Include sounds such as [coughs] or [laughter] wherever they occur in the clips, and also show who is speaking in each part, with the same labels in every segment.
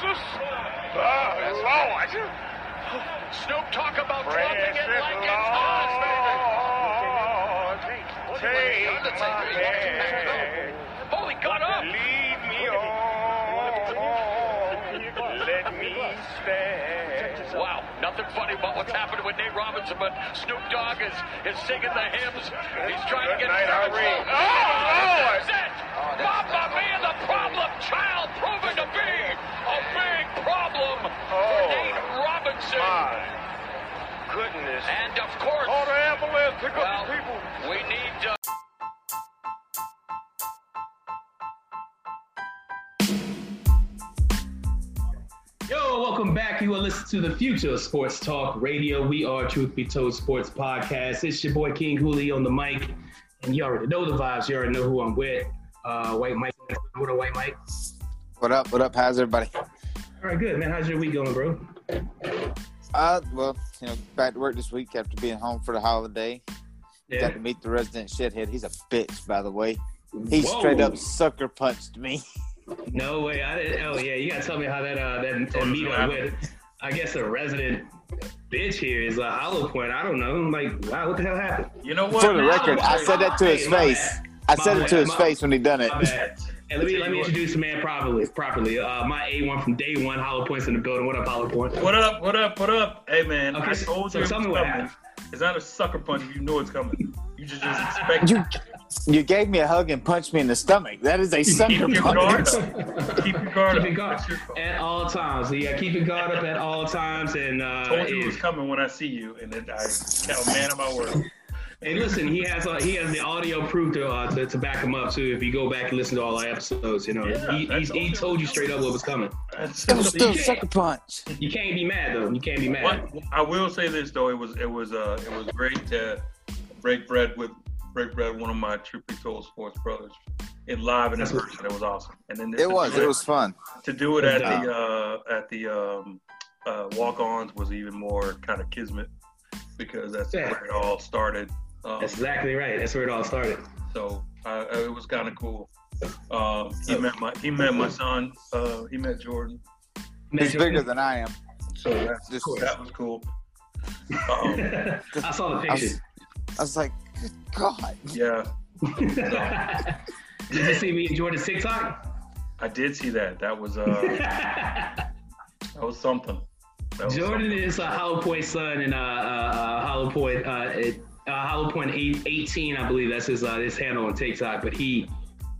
Speaker 1: Kansas. The Lord.
Speaker 2: Snoop talk about dropping it like it's hot, baby.
Speaker 1: Lord, take my hand.
Speaker 2: Holy, got up.
Speaker 1: Lead me on. Let me stand.
Speaker 2: Wow, nothing funny about what's happening with Nate Robinson, but Snoop Dogg is, is singing the hymns. He's trying to get
Speaker 1: Good night, Irene.
Speaker 2: Fulton.
Speaker 1: Oh, Lord.
Speaker 2: That's it. Oh, Mamma Mia, the problem child to be a big problem for
Speaker 1: Oh,
Speaker 2: Nate Robinson.
Speaker 1: My goodness.
Speaker 2: And of course,
Speaker 1: Call the ambulance. Pick
Speaker 2: well,
Speaker 1: up the people.
Speaker 2: we need uh,
Speaker 3: Yo, welcome back. You are listening to the Future of Sports Talk Radio. We are Truth Be Told Sports Podcast. It's your boy King Hulie on the mic, and you already know the vibes. You already know who I'm with. Uh, White Mike. What up, White Mike?
Speaker 4: What up? What up? How's everybody?
Speaker 3: All right, good man. How's your week going, bro?
Speaker 4: Uh, well, you know, back to work this week after being home for the holiday.
Speaker 3: Yeah.
Speaker 4: Got to meet the resident shithead. He's a bitch, by the way. He
Speaker 3: Whoa.
Speaker 4: straight up sucker punched me. [laughs]
Speaker 3: No way. I didn't. Oh yeah, you gotta tell me how that uh that, that meetup with. I guess a resident bitch here is uh, Hollow Point. I don't know. I'm Like, wow, what the hell happened?
Speaker 5: You know what?
Speaker 4: For the
Speaker 5: man?
Speaker 4: record, I said that to his
Speaker 3: Hey, my
Speaker 4: face.
Speaker 3: bad.
Speaker 4: I
Speaker 3: My
Speaker 4: said it to his
Speaker 3: My-
Speaker 4: face when he done it. [laughs]
Speaker 3: My bad. And let me let me introduce the man properly. Properly, uh, my A one from day one. Hollow Points in the building. What up, Hollow points?
Speaker 5: What up? What up? What up? Hey man,
Speaker 3: Okay,
Speaker 5: I
Speaker 3: so-
Speaker 5: told
Speaker 3: so
Speaker 5: you
Speaker 3: tell me what
Speaker 5: coming.
Speaker 3: happened.
Speaker 5: It's not a sucker punch if you know it's coming. You just just expect.
Speaker 4: You you gave me a hug and punched me in the stomach. That is a sucker
Speaker 5: Keep your guard
Speaker 4: punch.
Speaker 5: up. [laughs] Keep your guard
Speaker 3: Keep
Speaker 5: up.
Speaker 3: your guard
Speaker 5: your
Speaker 3: at all times. So yeah, keep your guard up at all times. And uh,
Speaker 5: told you it was coming when I see you, and then I count man of my word.
Speaker 3: Hey, listen, he has uh, he has the audio proof to, uh, to to back him up too. If you go back and listen to all our episodes, you know,
Speaker 5: Yeah,
Speaker 3: he, he, he told you straight up what was coming.
Speaker 5: That's
Speaker 4: It was still a sucker punch.
Speaker 3: You can't be mad though. You can't be mad.
Speaker 5: What I will say this though, it was it was uh it was great to break bread with break bread with one of my Triple Told Sports brothers in live and in
Speaker 3: That's what-
Speaker 5: person. It was awesome. And then
Speaker 4: It was. It was fun.
Speaker 5: to do it at
Speaker 3: Yeah.
Speaker 5: the uh, at the um, uh, walk-ons was even more kind of kismet because that's
Speaker 3: Yeah.
Speaker 5: where it all started. Um,
Speaker 3: That's exactly right. That's where it all started.
Speaker 5: so uh, it was kind of cool. Um, he met my he met my son. Uh, he met Jordan.
Speaker 4: He's bigger than I am.
Speaker 5: So that's
Speaker 4: Just-
Speaker 5: that was cool. [laughs] Um,
Speaker 3: I saw the
Speaker 4: I
Speaker 3: picture.
Speaker 4: was, I was like, good God.
Speaker 5: yeah, [laughs]
Speaker 3: Did you see me and Jordan's TikTok?
Speaker 5: I did see that. That was uh, [laughs] that was something. That was
Speaker 3: Jordan
Speaker 5: something.
Speaker 3: is a Hollow Point son and a, uh, uh, Hollow Point uh, it- uh, Hollow Point eight, 18, I believe that's his uh, his handle on TikTok. But he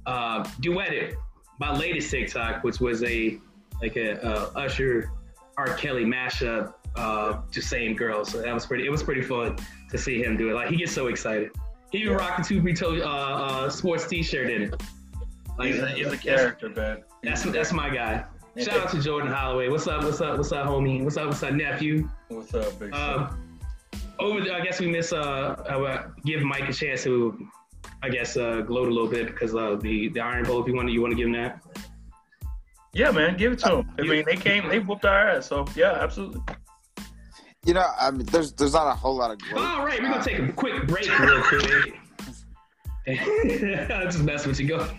Speaker 3: uh, duetted my latest TikTok, which was a like a uh, Usher R. Kelly mashup, uh, to same girl. So that was pretty. It was pretty fun to see him do it. Like he gets so excited. He even rocked a two uh, uh, sports T-shirt in it. Like
Speaker 5: He's a, he's a character, man.
Speaker 3: That's that's my guy. Shout out to Jordan Holloway. What's up? What's up? What's up, homie? What's up? What's up, nephew?
Speaker 5: What's up, big?
Speaker 3: Um, over, the, I guess we miss. Uh, uh, give Mike a chance to, I guess, uh, gloat a little bit because uh, the the Iron Bowl. If you want to, you want to give him that.
Speaker 5: Yeah, man, give it to them. I mean, they came, they whooped our ass. So yeah, absolutely.
Speaker 4: You know, I mean, there's there's not a whole lot of gloat.
Speaker 3: All right, we're gonna take a quick break real quick. [laughs] I'll just mess with you. Go.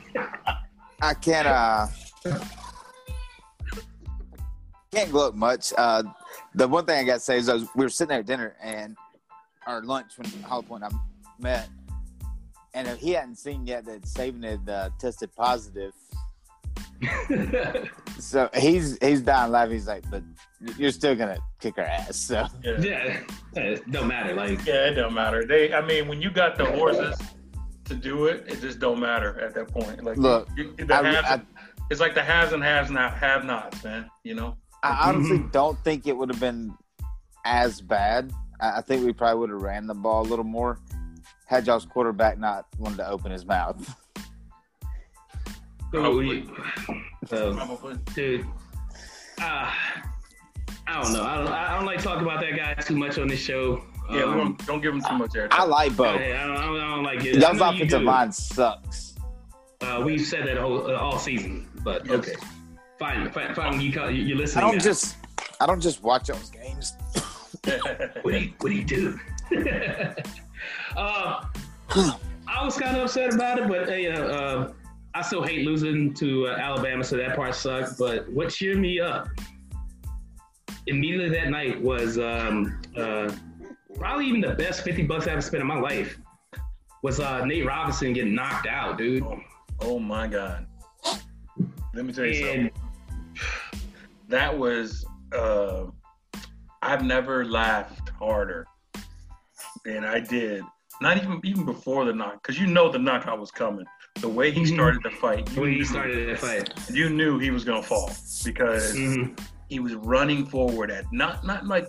Speaker 4: I can't uh can't gloat much. Uh the one thing I gotta say is I was, we were sitting there at dinner and our lunch when Hollow Point and I met and if he hadn't seen yet that Saban had uh, tested positive. [laughs] So he's he's dying laughing. He's like, but you're still gonna kick our ass. So
Speaker 5: Yeah.
Speaker 3: yeah, it don't matter. Like
Speaker 5: Yeah, it don't matter. They, I mean, when you got the horses to do it, it just don't matter at that point. Like,
Speaker 4: Look,
Speaker 5: you, the
Speaker 4: I,
Speaker 5: haves,
Speaker 4: I,
Speaker 5: it's like the haves and haves not have nots, man. You know,
Speaker 4: I honestly don't think it would have been as bad. I, I think we probably would have ran the ball a little more had y'all's quarterback not wanted to open his mouth. [laughs]
Speaker 3: Probably.
Speaker 5: Probably.
Speaker 3: dude. Uh, I don't know. I don't. I don't like talking about that guy too much on this show.
Speaker 5: Yeah,
Speaker 3: Um,
Speaker 5: don't, don't give him too much airtime.
Speaker 4: I like
Speaker 3: I,
Speaker 4: Bo.
Speaker 3: I don't, I don't, I don't like it.
Speaker 4: Y'all's
Speaker 3: know you
Speaker 4: offensive line sucks.
Speaker 3: Uh, we've said that whole, uh, all season, but
Speaker 5: Yes.
Speaker 3: okay. Fine, fine, fine. You call, you- you're
Speaker 4: I don't
Speaker 3: now.
Speaker 4: just I don't just watch y'all's games. [laughs]
Speaker 3: What do you, what do you do? [laughs] uh, I was kind of upset about it, but uh, you know, uh, I still hate losing to uh, Alabama, so that part sucked. But what cheered me up immediately that night was um, uh, probably even the best 50 bucks I ever spent in my life was uh, Nate Robinson getting knocked out, dude.
Speaker 5: Oh, oh my God. Let me tell you something. That was, uh, I've never laughed harder than I did. Not even even before the knock, because you know the knockout was coming. The way he
Speaker 3: Mhm.
Speaker 5: started the fight, you,
Speaker 3: when he
Speaker 5: knew,
Speaker 3: started that fight,
Speaker 5: you knew he was gonna fall because
Speaker 3: Mhm.
Speaker 5: he was running forward at not not like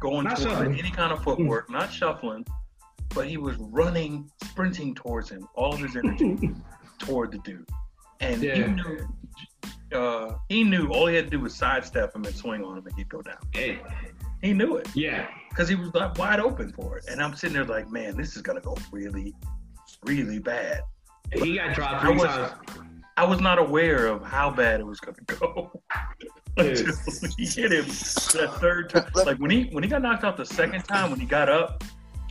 Speaker 5: going
Speaker 3: Not
Speaker 5: towards any kind of footwork, not shuffling, but he was running, sprinting towards him, all of his energy [laughs] toward the dude. And
Speaker 3: Yeah.
Speaker 5: he knew uh, he knew all he had to do was sidestep him and swing on him and he'd go down.
Speaker 3: Hey,
Speaker 5: He knew it
Speaker 3: yeah,
Speaker 5: because he was like wide open for it. And I'm sitting there like, man, this is gonna go really, really bad.
Speaker 3: he got dropped
Speaker 5: I
Speaker 3: three
Speaker 5: was-
Speaker 3: times.
Speaker 5: I was not aware of how bad it was gonna go [laughs] until he hit him that third time. [laughs] Like when he when he got knocked out the second time, when he got up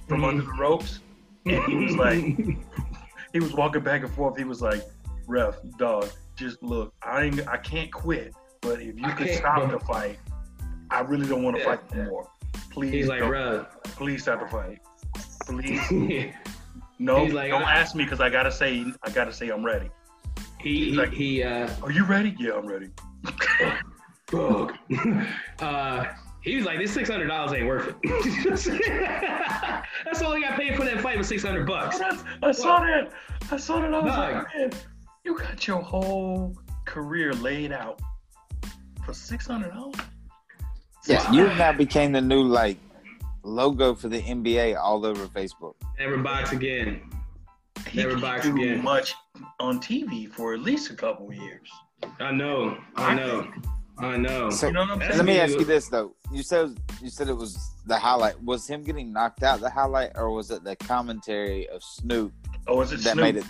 Speaker 5: from
Speaker 3: Mhm.
Speaker 5: under the ropes, and he was like, [laughs] he was walking back and forth. He was like, "Ref, dog, just look. I ain't, I can't quit, but if you
Speaker 3: I
Speaker 5: could stop
Speaker 3: bro."
Speaker 5: the fight, I really don't want to
Speaker 3: Yeah.
Speaker 5: fight anymore. Please,
Speaker 3: He's like, bro.
Speaker 5: please stop the fight. Please, [laughs] no,
Speaker 3: like,
Speaker 5: don't
Speaker 3: I-
Speaker 5: ask me because I gotta say, I gotta say I'm ready.
Speaker 3: he
Speaker 5: like-
Speaker 3: he uh,
Speaker 5: Are you ready? Yeah, I'm ready. [laughs]
Speaker 3: Bro. [laughs] uh, he was like, "This six hundred dollars ain't worth it." That's all he got paid for that fight was six hundred bucks.
Speaker 5: I saw that. I saw that. I was
Speaker 3: Dog.
Speaker 5: like, man, you got your whole career laid out for six hundred dollars.
Speaker 4: Yeah, you now became the new like logo for the NBA all over Facebook.
Speaker 3: Never box again.
Speaker 5: He
Speaker 3: Never
Speaker 5: can't
Speaker 3: box
Speaker 5: do
Speaker 3: again.
Speaker 5: much on TV for at least a couple of years.
Speaker 3: I know. I know. I know.
Speaker 4: So
Speaker 5: You know what I'm
Speaker 4: let me
Speaker 3: me.
Speaker 4: ask you this though: you said you said it was the highlight. Was him getting knocked out the highlight, or was it the commentary of Snoop
Speaker 5: Oh, was it
Speaker 4: that
Speaker 5: Snoop?
Speaker 4: made it?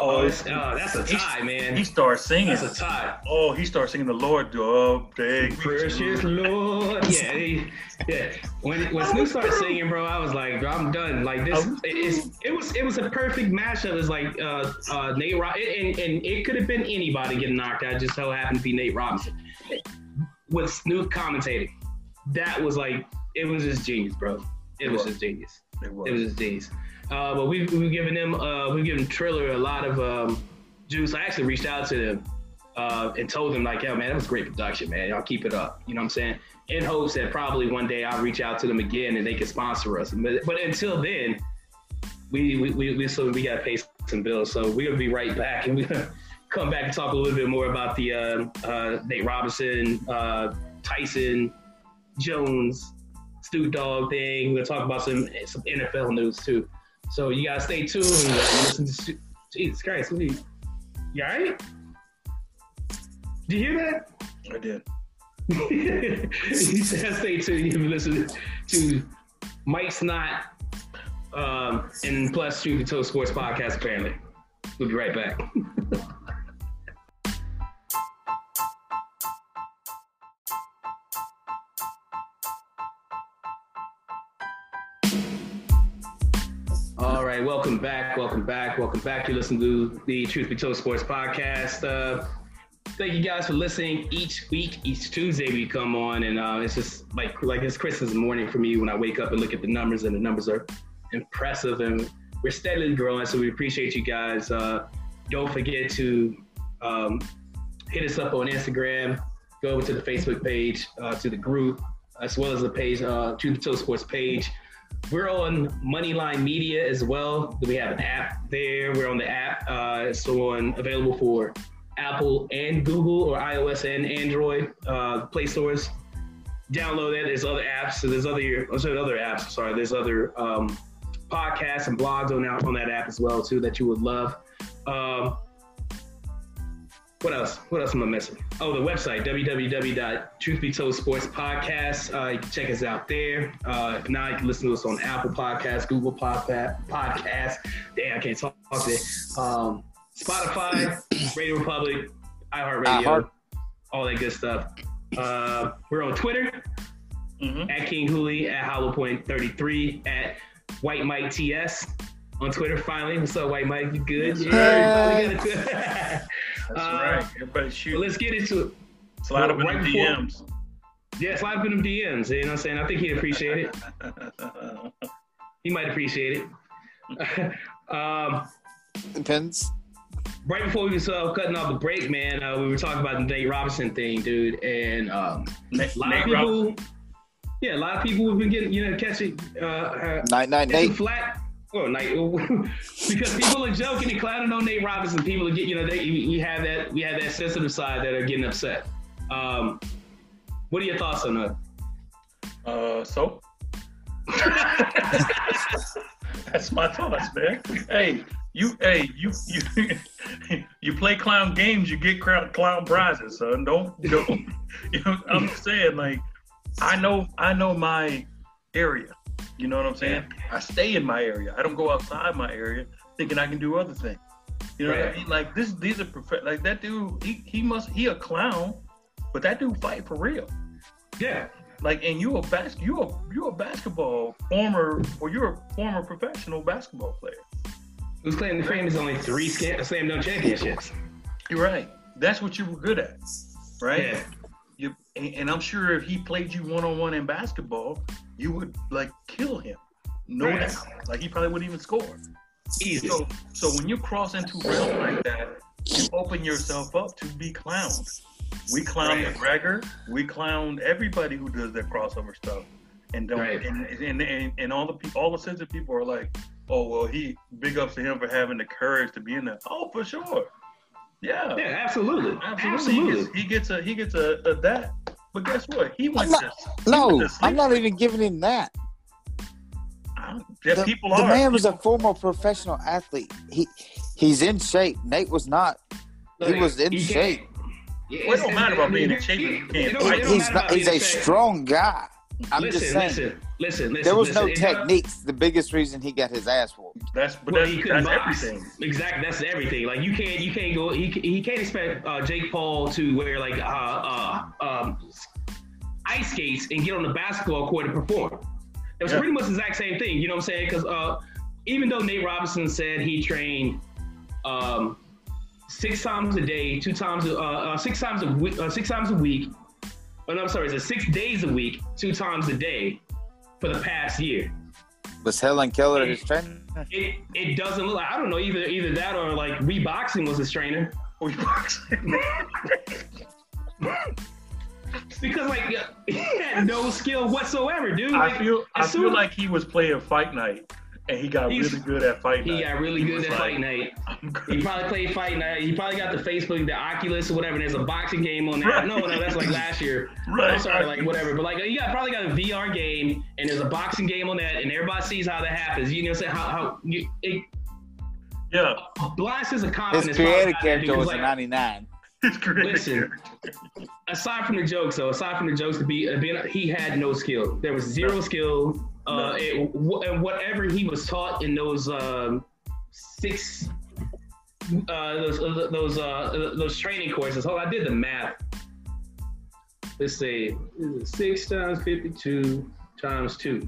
Speaker 3: Oh,
Speaker 5: Oh,
Speaker 3: it's, oh, that's a tie, man.
Speaker 5: he starts singing.
Speaker 3: That's a tie.
Speaker 5: Oh, he starts singing the Lord, dog. Take me
Speaker 3: Precious Lord. Yeah, he, yeah. When when Snoop started singing, bro, I was like, bro, I'm done. Like this, it, it's, it was it was a perfect matchup. It's like uh, uh, Nate Rob, and, and it could have been anybody getting knocked out. Just so happened to be Nate Robinson with Snoop commentating. That was like it was just genius, bro. It was just genius.
Speaker 5: It was.
Speaker 3: It was just genius. Uh, but we've, we've given them, uh, we've given Triller a lot of um, juice. I actually reached out to them uh, and told them like, yo, man, that was great production, man. Y'all keep it up. You know what I'm saying? In hopes that probably one day I'll reach out to them again and they can sponsor us. But, but until then, we we we, we so we gotta pay some bills. So we're gonna be right back and we're gonna [laughs] come back and talk a little bit more about the uh, uh, Nate Robinson, uh, Tyson, Jones, Stu Dog thing. We're gonna talk about some some NFL news too. So you gotta stay tuned. and, uh, listen to Jesus Christ, what are you, you all right? Did you hear that?
Speaker 5: I did. [laughs]
Speaker 3: he said, stay tuned. You've been listening to Mike's not, um, and plus Truth Be Sports Podcast, apparently. We'll be right back. [laughs] welcome back, welcome back, welcome back. You listen to the Truth Be Told Sports Podcast. Uh, thank you guys for listening each week, each Tuesday we come on, and uh, it's just like like it's Christmas morning for me when I wake up and look at the numbers, and the numbers are impressive, and we're steadily growing. So we appreciate you guys. Uh, don't forget to um, hit us up on Instagram. Go over to the Facebook page, uh, to the group, as well as the page, uh, Truth Be Told Sports page. We're on Moneyline Media as well. We have an app there. We're on the app. Uh, on available for Apple and Google or iOS and Android uh, Play stores. Download that. There's other apps. So there's other there's other apps. Sorry, there's other um, podcasts and blogs on that on that app as well too that you would love. Um, what else? What else am I missing? Oh, the website, www.truthbetoldsportspodcast. Uh, you can check us out there. Uh, if not, you can listen to us on Apple Podcasts, Google Podca- Podcasts. Damn, I can't talk today. Um, Spotify, [coughs] RadioPublic, iHeartRadio,
Speaker 4: iHeart.
Speaker 3: all that good stuff. Uh, we're on Twitter
Speaker 5: hmm
Speaker 3: at King Hulie, at Hollow Point 33, at White Mike TS. on Twitter. Finally, what's up, White Mike? You good? Yeah. [laughs] finally got it.
Speaker 5: That's
Speaker 3: Uh,
Speaker 5: right. Everybody
Speaker 3: Well,
Speaker 5: shoot.
Speaker 3: let's get into it.
Speaker 5: Slide up in
Speaker 3: right
Speaker 5: the
Speaker 3: before-
Speaker 5: DMs.
Speaker 3: Yeah, slide up in them DMs. You know what I'm saying? I think he'd appreciate it. [laughs] He might appreciate it. [laughs] um,
Speaker 4: Depends.
Speaker 3: right before we was uh, cutting off the break, man, uh, we were talking about the Nate Robinson thing, dude, and um,
Speaker 5: Nate,
Speaker 3: a lot
Speaker 5: Nate
Speaker 3: of
Speaker 5: Rob-
Speaker 3: people, yeah, a lot of people have been getting, you know, catching, uh, uh,
Speaker 4: Night, night,
Speaker 3: catching
Speaker 4: Nate.
Speaker 3: flat. Well, Nate, [laughs] because people are joking and clowning on Nate Robinson. People are getting, you know, they, we have that, we have that sensitive side that are getting upset. Um, what are your thoughts on that?
Speaker 5: Uh, so [laughs] that's my thoughts, man. Hey, you, hey, you, you, [laughs] you play clown games, you get clown, clown prizes, son. Don't, don't. You know, I'm saying like, I know, I know my area. You know what I'm saying? I stay in my area. I don't go outside my area thinking I can do other things. You know what I mean? Like this, these are prof- like that dude. He, he must, he a clown, but that dude fight for real.
Speaker 3: Yeah,
Speaker 5: Like, and you a bas- you a you a basketball former, or you're a former professional basketball player.
Speaker 3: who's claiming the fame is only three slam dunk championships?
Speaker 5: You're right. That's what you were good at, right?
Speaker 3: Yeah,
Speaker 5: You and, and I'm sure if he played you one on one in basketball, you would like kill him, no
Speaker 3: Right.
Speaker 5: doubt. Like he probably wouldn't even score.
Speaker 3: easy.
Speaker 5: So, so when you cross into realms like that, you open yourself up to be clowned. We clown
Speaker 3: Right.
Speaker 5: McGregor. We clown everybody who does that crossover stuff, and don't.
Speaker 3: Right.
Speaker 5: And, and, and and all the people, all the sensitive people are like, "Oh well, he big ups to him for having the courage to be in there." Oh, for sure. Yeah,
Speaker 3: Yeah, absolutely,
Speaker 5: absolutely.
Speaker 3: absolutely.
Speaker 5: He gets, he gets a he gets a, a that. But guess what? He went
Speaker 4: not-
Speaker 5: to.
Speaker 4: No,
Speaker 5: went to
Speaker 4: I'm not even giving him that. The,
Speaker 5: people
Speaker 4: the
Speaker 5: are.
Speaker 4: man was a former professional athlete. He he's in shape. Nate was not. He
Speaker 3: Like,
Speaker 4: was in
Speaker 3: you can't-
Speaker 4: shape.
Speaker 3: Yeah,
Speaker 5: Well, it don't
Speaker 3: it's-
Speaker 5: matter about being in
Speaker 3: it-
Speaker 5: shape if you
Speaker 3: it-
Speaker 5: can't
Speaker 3: it don't-
Speaker 5: fight.
Speaker 3: it don't
Speaker 4: He's not. He's a strong guy. I'm
Speaker 3: listen,
Speaker 4: just saying.
Speaker 3: listen, listen, listen.
Speaker 4: There was
Speaker 3: listen.
Speaker 4: no
Speaker 3: It-
Speaker 4: techniques. The biggest reason he got his ass whooped.
Speaker 5: That's but
Speaker 3: Well,
Speaker 5: that's,
Speaker 3: he couldn't
Speaker 5: that's
Speaker 3: box.
Speaker 5: everything.
Speaker 3: Exactly, that's everything. Like you can't, you can't go. He, he can't expect uh, Jake Paul to wear like uh, uh, um, ice skates and get on the basketball court and perform. It was
Speaker 5: Yeah.
Speaker 3: pretty much the exact same thing. You know what I'm saying? Because uh, even though Nate Robinson said he trained um, six times a day, two times, uh, uh, six times a week, uh, six times a week. Oh, no, I'm sorry, it's six days a week, two times a day for the past year.
Speaker 4: Was Helen Keller his trainer?
Speaker 3: It it doesn't look like I don't know either either that or like reboxing was his trainer
Speaker 5: We [laughs]
Speaker 3: because like [laughs] he had no skill whatsoever, dude. Like,
Speaker 5: I feel I feel
Speaker 3: as-
Speaker 5: like he was playing fight night, and he got
Speaker 3: He's-
Speaker 5: really good at fight night.
Speaker 3: he got really
Speaker 5: He
Speaker 3: good at
Speaker 5: like,
Speaker 3: fight night. [laughs] He probably played fight night. He probably got the Facebook, the Oculus or whatever. And there's a boxing game on there.
Speaker 5: Right.
Speaker 3: No, no, that's like last year. [laughs]
Speaker 5: Right.
Speaker 3: I'm sorry, like whatever. But like, you got probably got a VR game and there's a boxing game on that, and everybody sees how that happens. You know, what how how you, it
Speaker 5: Yeah,
Speaker 3: blasts his confidence.
Speaker 4: His
Speaker 3: probably
Speaker 4: creative
Speaker 3: not
Speaker 4: character
Speaker 3: dude, 'cause,
Speaker 4: was a
Speaker 3: like,
Speaker 4: 99.
Speaker 3: Listen. aside from the jokes, though, aside from the jokes, to be, uh, being, he had no skill. There was zero
Speaker 5: No.
Speaker 3: skill. Uh, it, and whatever he was taught in those um, six, uh, those uh, those uh, those training courses. Hold, on, I did the math. Let's see, six times fifty-two times two.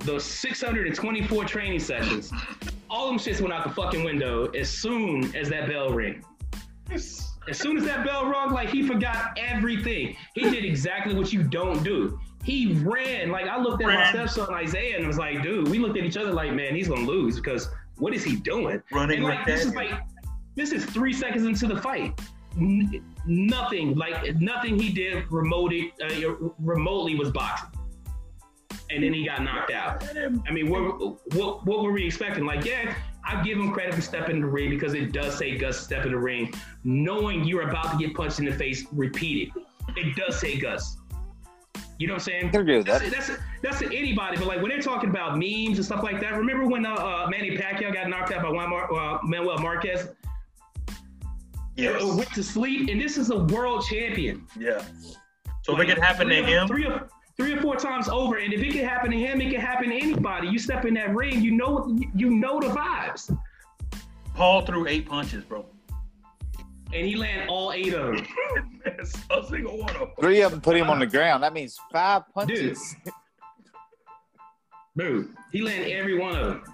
Speaker 3: Those 624 training sessions, all them shits went out the fucking window as soon as that bell rang. As soon as that bell rung, like he forgot everything. He did exactly what you don't do. He ran. Like I looked at my stepson Isaiah and was like, dude, we looked at each other like, man, he's gonna lose because what is he doing?
Speaker 5: Running
Speaker 3: and like this is like this is three seconds into the fight. N- nothing, like nothing he did remotely, uh, remotely was boxing. And then he got knocked out. I mean, what, what what were we expecting? Like, yeah, I give him credit for stepping in the ring because it does say Gus step in the ring, knowing you're about to get punched in the face repeated. It does say Gus. You know what I'm saying?
Speaker 4: I can agree with
Speaker 3: That's,
Speaker 4: that.
Speaker 3: that's that's to anybody, but like when they're talking about memes and stuff like that. Remember when uh, uh, Manny Pacquiao got knocked out by Juan Mar- uh, Manuel Marquez?
Speaker 5: Yes.
Speaker 3: Went to sleep, and this is a world champion.
Speaker 5: Yeah. So if it could happen to
Speaker 3: three or-
Speaker 5: him,
Speaker 3: three or three or four times over, and if it can happen to him, it can happen to anybody. You step in that ring, you know you know the vibes,
Speaker 5: Paul threw eight punches, bro.
Speaker 3: And he landed all eight of them.
Speaker 5: a single one of them.
Speaker 4: Three of them put him on the ground. That means five punches.
Speaker 3: Dude, he landed every one of them.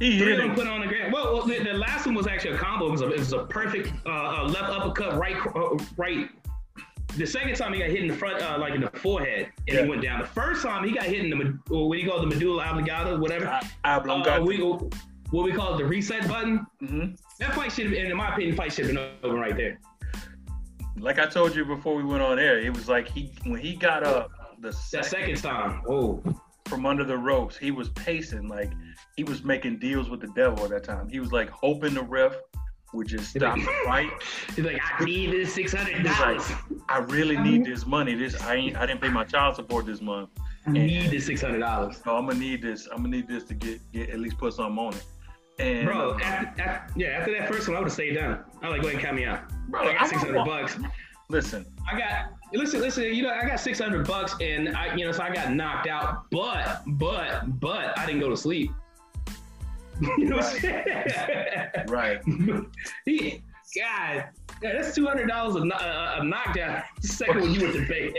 Speaker 5: He
Speaker 3: Three of them
Speaker 5: him.
Speaker 3: put on the ground. Well, well the, the last one was actually a combo. It was a, it was a perfect uh, uh, left uppercut, right, uh, right. The second time he got hit in the front, uh, like in the forehead, and
Speaker 5: Yeah.
Speaker 3: he went down. The first time he got hit in the, med- or what do you call it, the medulla oblongata, whatever.
Speaker 5: I,
Speaker 3: Uh,
Speaker 5: Oblongata.
Speaker 3: we, what we call the reset button.
Speaker 5: Mhm.
Speaker 3: That fight should have, in my opinion, fight should have been over right there.
Speaker 5: Like I told you before we went on air, it was like he when he got up the second
Speaker 3: second time, oh,
Speaker 5: from under the ropes, he was pacing like he was making deals with the devil at that time. He was like hoping the ref would just stop the fight. [laughs]
Speaker 3: he's like, I need this six hundred dollars.
Speaker 5: I really need this money. This I ain't I didn't pay my child support this month.
Speaker 3: I need this six hundred dollars.
Speaker 5: So I'm gonna need this. I'm gonna need this to get, get at least put something on it. And
Speaker 3: Bro,
Speaker 5: uh,
Speaker 3: after, after, yeah, after that first one, I would have stayed down. I like, go ahead and count me out.
Speaker 5: bro,
Speaker 3: I
Speaker 5: I
Speaker 3: got six hundred
Speaker 5: don't-
Speaker 3: bucks.
Speaker 5: Listen,
Speaker 3: I got listen, listen. You know, I got six hundred bucks, and I, you know, so I got knocked out. But, but, but, I didn't go to sleep. [laughs] you know what I'm saying?
Speaker 5: right? [laughs]
Speaker 3: he, God, yeah, that's two hundred dollars of, kno- uh, of knockdown. The second one you went to bed.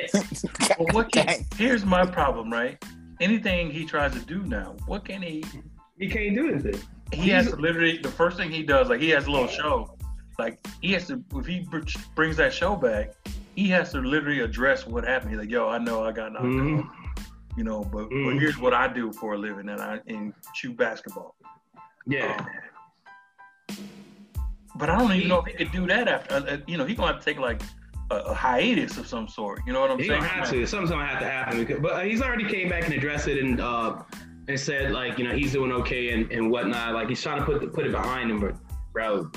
Speaker 3: [laughs]
Speaker 5: Well, what can, here's my problem, right? Anything he tries to do now, what can he?
Speaker 3: He can't do anything.
Speaker 5: He has to literally the first thing he does, like he has a little show, like he has to if he br- brings that show back, he has to literally address what happened. He's like, "Yo, I know I got knocked
Speaker 3: Mhm.
Speaker 5: out, you know, but but
Speaker 3: Mhm.
Speaker 5: here's what I do for a living, and I and shoot basketball."
Speaker 3: Yeah.
Speaker 5: Um, but I don't even know if he could do that after. Uh, uh, you know, he's gonna have to take like a, a hiatus of some sort. You know what I'm
Speaker 3: He
Speaker 5: saying?
Speaker 3: gonna have to. Something's gonna have to happen. Because, but he's already came back and addressed it and uh, and said like you know he's doing okay and, and whatnot. Like he's trying to put the, put it behind him, but bro,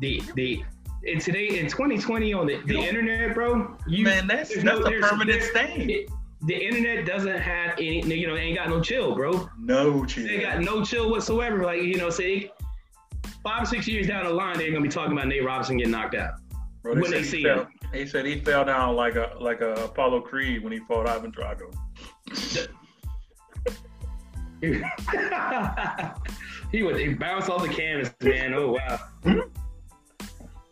Speaker 3: the the in today in 2020 on the, the internet, bro, you
Speaker 5: Man, that's that's
Speaker 3: no-
Speaker 5: a permanent stain.
Speaker 3: it- the internet doesn't have any, you know, ain't got no chill, bro.
Speaker 5: No chill.
Speaker 3: They got no chill whatsoever. Like you know, say five or six years down the line, they're gonna be talking about Nate Robinson getting knocked out.
Speaker 5: Bro,
Speaker 3: when they see
Speaker 5: fell,
Speaker 3: him.
Speaker 5: He said he fell down like a like a Apollo Creed when he fought Ivan Drago.
Speaker 3: He would he bounced off the canvas, man. Oh wow.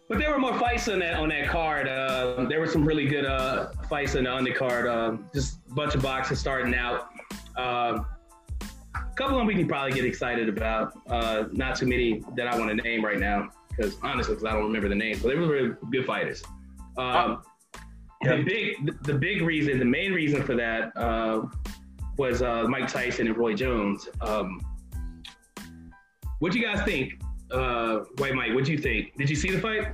Speaker 3: But there were more fights on that on that card. Uh, there were some really good uh, fights on the undercard. Uh, just a bunch of boxes starting out. Um, a couple of them we can probably get excited about. Uh, not too many that I want to name right now, because honestly, 'cause I don't remember the names. But they were really good fighters. Um,
Speaker 5: Yeah.
Speaker 3: The big, the big reason, the main reason for that uh, was uh, Mike Tyson and Roy Jones. Um, what do you guys think? Uh, White Mike, what do you think? Did you see the fight?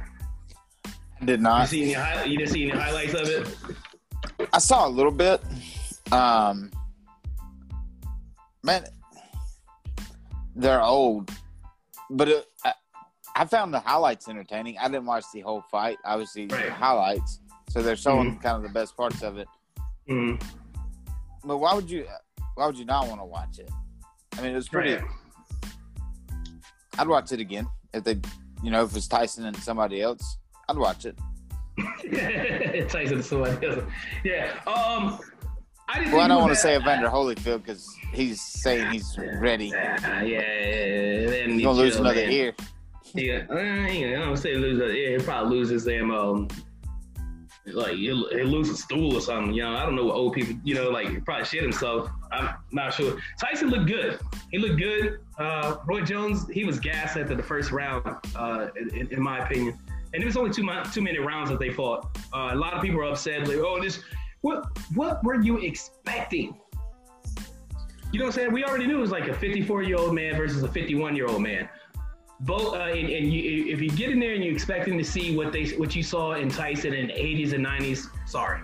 Speaker 4: Did
Speaker 3: You
Speaker 4: not.
Speaker 3: see any? You didn't see any highlights of it?
Speaker 4: I saw a little bit. Um, man, they're old, but it, I, I found the highlights entertaining. I didn't watch the whole fight. Obviously,
Speaker 3: Right.
Speaker 4: the highlights. So they're showing kind of the best parts of it.
Speaker 3: Mm,
Speaker 4: But why would you? Why would you not want to watch it? I mean, it was pretty. I'd watch it again if they, you know, if it's Tyson and somebody else. I'd watch it. [laughs]
Speaker 3: Tyson to somebody else. Yeah. Um, I didn't.
Speaker 4: Well, I don't want to say Evander Holyfield because he's saying he's ready.
Speaker 3: Yeah, yeah, yeah. Then
Speaker 4: He's gonna lose another
Speaker 3: man.
Speaker 4: ear.
Speaker 3: Yeah, uh, yeah, I don't say lose. a- Yeah, he'll probably lose his damn um, like he'll, he'll lose a stool or something. You know, I don't know what old people. You know, like he probably shit himself. I'm not sure. Tyson looked good. He looked good. Uh, Roy Jones, he was gassed after the first round, uh, in, in my opinion. And it was only two two minute rounds that they fought. Uh, a lot of people were upset, like, oh, this. What what were you expecting? You know what I'm saying? We already knew it was like a 54 year old man versus a 51 year old man both uh, and, and you, if you get in there and you're expecting to see what they what you saw in Tyson in the 80s and 90s, sorry,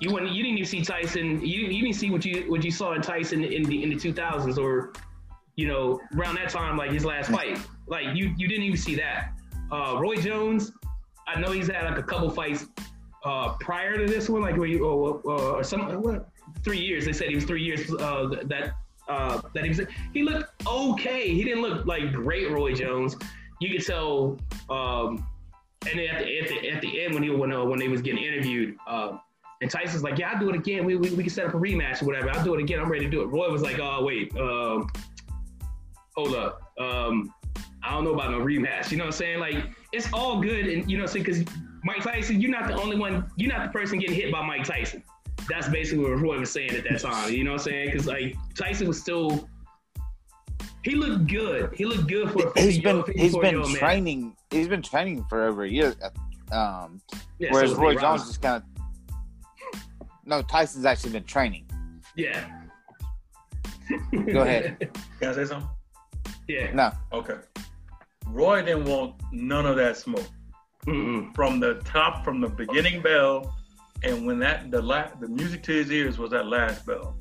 Speaker 3: you wouldn't you didn't even see Tyson. You, you didn't see what you what you saw in Tyson in the in the 2000s or you know around that time like his last fight. Like you you didn't even see that. Uh, Roy Jones, I know he's had like a couple fights uh, prior to this one, like where you or, or some what three years. They said he was three years uh, that uh, that he was. He looked okay. He didn't look like great, Roy Jones. You could tell. Um, and then at the, at the at the end when he when uh, when they was getting interviewed, um, and Tyson's like, "Yeah, I'll do it again. We, we we can set up a rematch or whatever. I'll do it again. I'm ready to do it." Roy was like, "Oh wait, um, hold up. Um, I don't know about no rematch. You know what I'm saying? Like it's all good, and you know what I'm saying? Because Mike Tyson, you're not the only one. You're not the person getting hit by Mike Tyson. That's basically what Roy was saying at that time. You know what I'm saying? Because like Tyson was still He looked good. He looked good for. a
Speaker 4: He's been he's been
Speaker 3: year old man.
Speaker 4: training. He's been training for over a year. Um,
Speaker 3: Yeah,
Speaker 4: whereas
Speaker 3: so
Speaker 4: Roy
Speaker 3: Nate
Speaker 4: Jones
Speaker 3: Roberts.
Speaker 4: just kind of. No, Tyson's actually been training.
Speaker 3: Yeah.
Speaker 4: Go ahead. [laughs]
Speaker 5: Can I say something?
Speaker 3: Yeah.
Speaker 4: No,
Speaker 5: Okay. Roy didn't want none of that smoke
Speaker 3: Mm-mm.
Speaker 5: from the top, from the beginning bell, and when that the la- the music to his ears was that last bell.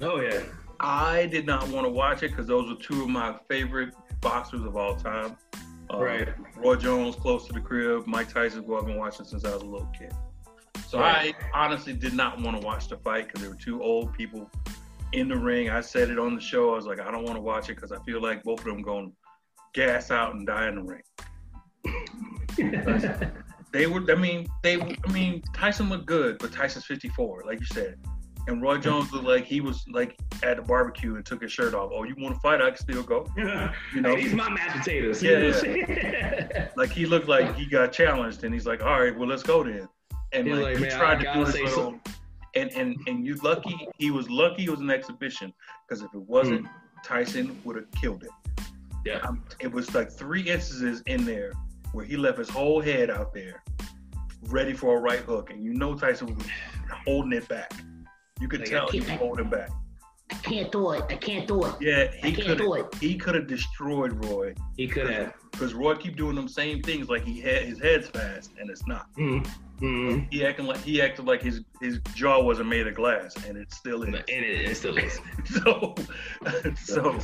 Speaker 3: Oh yeah.
Speaker 5: I did not want to watch it because those were two of my favorite boxers of all time. Um,
Speaker 3: Right.
Speaker 5: Roy Jones, close to the crib. Mike Tyson, who I've been watching since I was a little kid. So
Speaker 3: Right.
Speaker 5: I honestly did not want to watch the fight because there were two old people in the ring. I said it on the show. I was like, I don't want to watch it because I feel like both of them going to gas out and die in the ring. [laughs] They were. I mean, they. I mean, Tyson looked good, but Tyson's 54, like you said, and Roy Jones looked like he was like at the barbecue and took his shirt off. Oh, you want to fight? I can still go. [laughs] You know,
Speaker 3: Hey, these my mashed potatoes.
Speaker 5: Yeah, [laughs] like he looked like he got challenged, and he's like, "All right, well, let's go then." And
Speaker 3: He's
Speaker 5: like,
Speaker 3: like,
Speaker 5: he
Speaker 3: "Man, I
Speaker 5: tried to do his little,
Speaker 3: something."
Speaker 5: and and and you lucky he was lucky it was an exhibition because if it wasn't,
Speaker 3: Hmm.
Speaker 5: Tyson would have killed it.
Speaker 3: yeah.
Speaker 5: Um, it was like three instances in there where he left his whole head out there, ready for a right hook, and you know Tyson was holding it back. You could
Speaker 3: Like,
Speaker 5: tell he was
Speaker 3: can't-
Speaker 5: holding back.
Speaker 6: I can't do it. I can't do it.
Speaker 5: Yeah, he could
Speaker 6: do it.
Speaker 5: he could have destroyed Roy
Speaker 3: He could have.
Speaker 5: because Roy keep doing them same things like he had his head's fast and it's not.
Speaker 3: Mm. Mm.
Speaker 5: He acting like he acted like his his jaw wasn't made of glass and it still is.
Speaker 3: And it, it still is. [laughs]
Speaker 5: So, so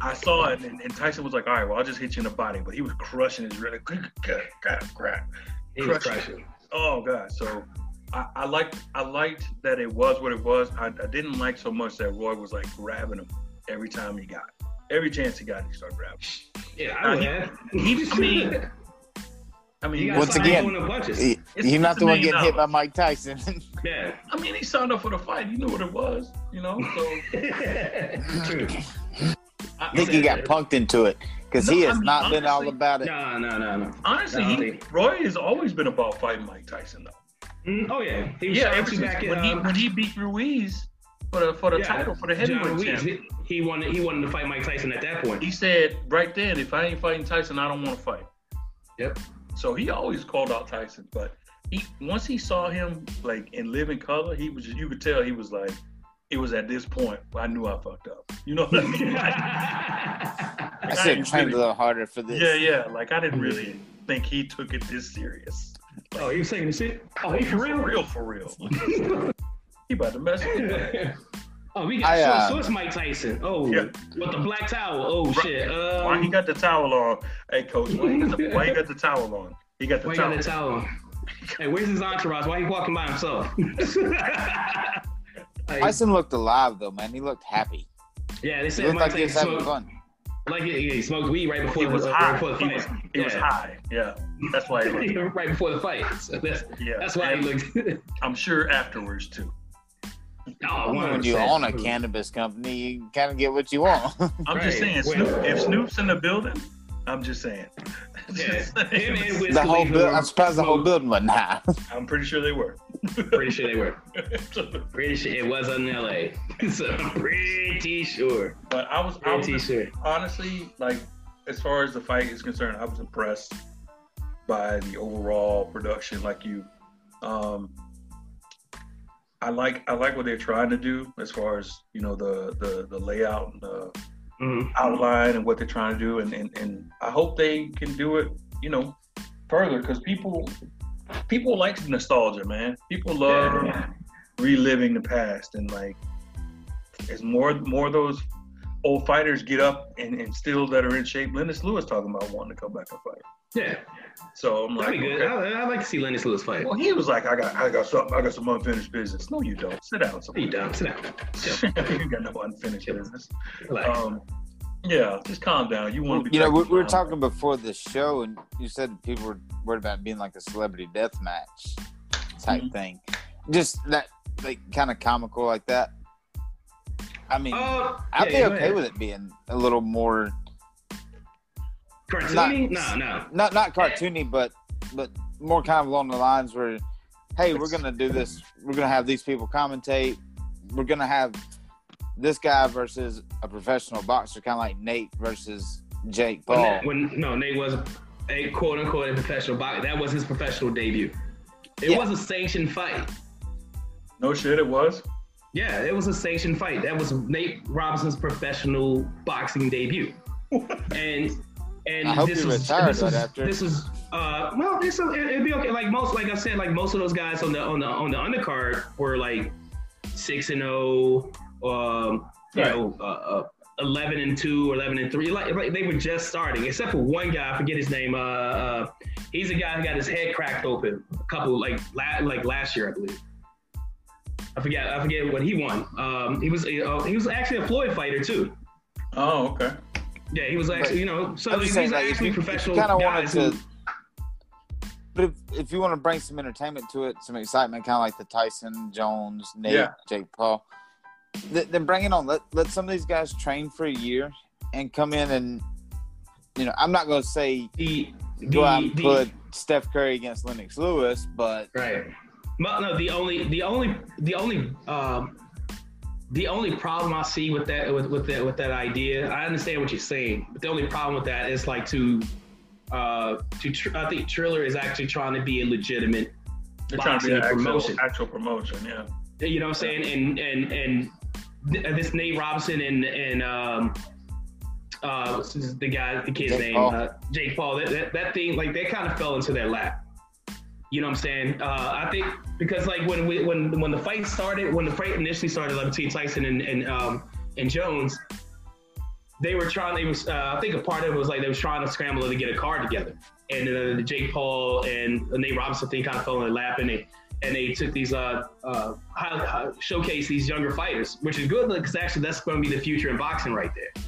Speaker 5: I saw it, and, and Tyson was like, "All right, well, I'll just hit you in the body," but he was crushing his red. Crap.
Speaker 3: He was
Speaker 5: Crushing.
Speaker 3: crushing.
Speaker 5: Oh god. So I, I liked I liked that it was what it was. I, I didn't like so much that Roy was like grabbing him every time he got every chance he got, he started grabbing.
Speaker 3: Yeah, I would
Speaker 5: he-
Speaker 3: have.
Speaker 5: he- I mean, I mean,
Speaker 4: Once again,
Speaker 3: throwing them punches.
Speaker 4: he,
Speaker 5: It's-
Speaker 4: you're not the
Speaker 5: one
Speaker 4: one
Speaker 5: million
Speaker 4: getting hit by. Mike Tyson. [laughs]
Speaker 3: Yeah.
Speaker 5: I mean, he signed up for the fight. He knew what it was, you know. So [laughs]
Speaker 3: True.
Speaker 5: I,
Speaker 4: I think he got punked into it because he
Speaker 5: No, I
Speaker 4: has
Speaker 5: mean,
Speaker 4: not been all about it.
Speaker 3: No, no, no, no.
Speaker 5: honestly,
Speaker 3: No,
Speaker 5: he, Roy has always been about fighting Mike Tyson, though.
Speaker 3: Mm, oh yeah, he was
Speaker 5: Yeah,
Speaker 3: shot
Speaker 5: ever
Speaker 3: you
Speaker 5: since
Speaker 3: back in,
Speaker 5: when he
Speaker 3: um,
Speaker 5: when he beat Ruiz for the for the
Speaker 3: yeah,
Speaker 5: title for the heavyweight
Speaker 3: Ruiz,
Speaker 5: champion.
Speaker 3: he, he wanted he wanted to fight Mike Tyson at that point.
Speaker 5: He said right then, if I ain't fighting Tyson, I don't want to fight.
Speaker 3: Yep.
Speaker 5: So he always called out Tyson, but he once he saw him like in living color, he was you could tell he was like, it was at this point I knew I fucked up. You know what I mean? [laughs] Like,
Speaker 4: I
Speaker 5: I
Speaker 4: should have
Speaker 5: ain't
Speaker 4: trained
Speaker 5: really-
Speaker 4: a little harder for this.
Speaker 5: yeah, yeah. Like I didn't really think he took it this serious.
Speaker 3: oh, he was saying the shit. Oh, he for real?
Speaker 5: real, for real. [laughs] he about to mess with me. [laughs]
Speaker 3: Oh, we got
Speaker 4: I,
Speaker 3: short
Speaker 4: uh,
Speaker 3: shorts Mike Tyson. Oh,
Speaker 5: Yeah.
Speaker 3: with the black towel. Oh
Speaker 5: Right.
Speaker 3: shit. Um,
Speaker 5: Why he got the towel on? Hey, coach, why he got the, [laughs] why he got the towel on? He got the
Speaker 3: why he
Speaker 5: towel.
Speaker 3: got the towel? on? Hey, where's his entourage? Why he walking by himself? [laughs] Like,
Speaker 4: Tyson looked alive though, man. He looked happy.
Speaker 3: yeah, they
Speaker 4: He
Speaker 3: said
Speaker 4: looked
Speaker 3: Mike
Speaker 4: like he was
Speaker 3: Tyson
Speaker 4: having
Speaker 3: smoked,
Speaker 4: fun.
Speaker 3: like he, he smoked weed right before
Speaker 5: He
Speaker 3: the,
Speaker 5: was
Speaker 3: uh,
Speaker 5: high.
Speaker 3: right before the
Speaker 5: He
Speaker 3: fight.
Speaker 5: was, he was high. Yeah, that's why. He [laughs] looked,
Speaker 3: right before the fight. So that's
Speaker 5: yeah,
Speaker 3: that's why he looked.
Speaker 5: I'm sure afterwards too.
Speaker 3: Oh,
Speaker 4: When you own a cannabis company, you kind of get what you want. [laughs]
Speaker 5: I'm
Speaker 3: Right.
Speaker 5: just saying, Snoop, if Snoop's in the building, I'm just saying. [laughs]
Speaker 3: Yeah.
Speaker 5: Saying.
Speaker 4: the whole
Speaker 3: Khalifa
Speaker 4: building. I'm surprised the whole building wasn't high. [laughs]
Speaker 5: I'm pretty sure they were.
Speaker 3: Pretty sure they were. Pretty sure it was in L.A. so I'm pretty sure.
Speaker 5: but I was, I was
Speaker 3: Pretty sure.
Speaker 5: honestly, like, as far as the fight is concerned, I was impressed by the overall production. Like you, um, I like I like what they're trying to do as far as you know the the the layout and the
Speaker 3: Mhm.
Speaker 5: outline and what they're trying to do, and and, and I hope they can do it, you know, further because people people like nostalgia, man. People love
Speaker 3: Yeah.
Speaker 5: reliving the past and like as more more of those old fighters get up and, and still that are in shape. Lennox Lewis talking about wanting to come back and fight.
Speaker 3: Yeah,
Speaker 5: So I'm like,
Speaker 3: that'd be good.
Speaker 5: okay.
Speaker 3: I, I'd like to see Lennox Lewis fight.
Speaker 5: well, he was like, I got I got something, I got some unfinished business. No, you don't. Sit down.
Speaker 3: You dumb. Sit down. [laughs]
Speaker 5: you got no unfinished business.
Speaker 3: Relax.
Speaker 5: Um, yeah, just calm down. You want to be.
Speaker 4: You know, we, we were talking before the show, and you said people were worried about it being like a celebrity death match type
Speaker 5: Mhm.
Speaker 4: thing. Just that, like, kind of comical like that. I mean,
Speaker 3: Uh,
Speaker 4: I'd
Speaker 3: yeah,
Speaker 4: be okay
Speaker 3: ahead.
Speaker 4: with it being a little more
Speaker 3: Cartoony?
Speaker 4: Not-
Speaker 3: No, no.
Speaker 4: not not cartoony, but but more kind of along the lines where, hey, we're gonna do this. We're gonna have these people commentate. We're gonna have this guy versus a professional boxer, kind of like Nate versus Jake
Speaker 3: When,
Speaker 4: Paul.
Speaker 3: that- when no, Nate was a quote unquote a professional boxer. That was his professional debut. It
Speaker 4: Yeah.
Speaker 3: was a sanctioned fight.
Speaker 5: No shit, it was.
Speaker 3: Yeah, it was a sanctioned fight. That was Nate Robinson's professional boxing debut. [laughs] and and
Speaker 4: I hope
Speaker 3: this
Speaker 4: he
Speaker 3: was
Speaker 4: retired
Speaker 3: this was
Speaker 4: after.
Speaker 3: this was uh well this will, it, it'd be okay. Like most like I said, like most of those guys on the on the on the undercard were like six and oh, um, you
Speaker 5: Right.
Speaker 3: know, uh, uh, eleven and two, or eleven and three. Like, like they were just starting, except for one guy. I forget his name. Uh, uh he's a guy who got his head cracked open a couple like la- like last year, I believe. I forget. I forget what he won. Um, he was uh, he was actually a Floyd fighter too.
Speaker 5: Oh, okay.
Speaker 3: Yeah, he was actually you know so these
Speaker 4: saying, like,
Speaker 3: actually
Speaker 4: you,
Speaker 3: professional
Speaker 4: kind of
Speaker 3: guys
Speaker 4: to, but if, if you want to bring some entertainment to it, some excitement, kind of like the Tyson, Jones, Nate,
Speaker 5: Yeah.
Speaker 4: Jake Paul, th- then bring it on. Let let some of these guys train for a year and come in and, you know, I'm not going to say
Speaker 3: The, the,
Speaker 4: go out and
Speaker 3: the-
Speaker 4: put Steph Curry against Lennox Lewis, but
Speaker 3: Right. No, the only, the only, the only, um, the only problem I see with that, with, with that, with that idea, I understand what you're saying, but the only problem with that is like to, uh, to, tr- I think Triller is actually trying to be a legitimate
Speaker 5: They're trying to be
Speaker 3: boxing
Speaker 5: an actual
Speaker 3: promotion.
Speaker 5: actual promotion. Yeah.
Speaker 3: You know what I'm saying? And and and th- this Nate Robinson and and um uh the guy the kid's
Speaker 4: Jake
Speaker 3: name
Speaker 4: Paul.
Speaker 3: uh, Jake Paul that, that that thing like they kind of fell into their lap. You know what I'm saying? Uh, I think because like when we when when the fight started when the fight initially started like between Tyson and and um and Jones. They were trying. They was. Uh, I think a part of it was like they was trying to scramble to get a card together, and uh, the Jake Paul and the Nate Robinson thing kind of fell in their lap, and they and they took these uh, uh high, high, showcase these younger fighters, which is good because actually that's going to be the future in boxing right there.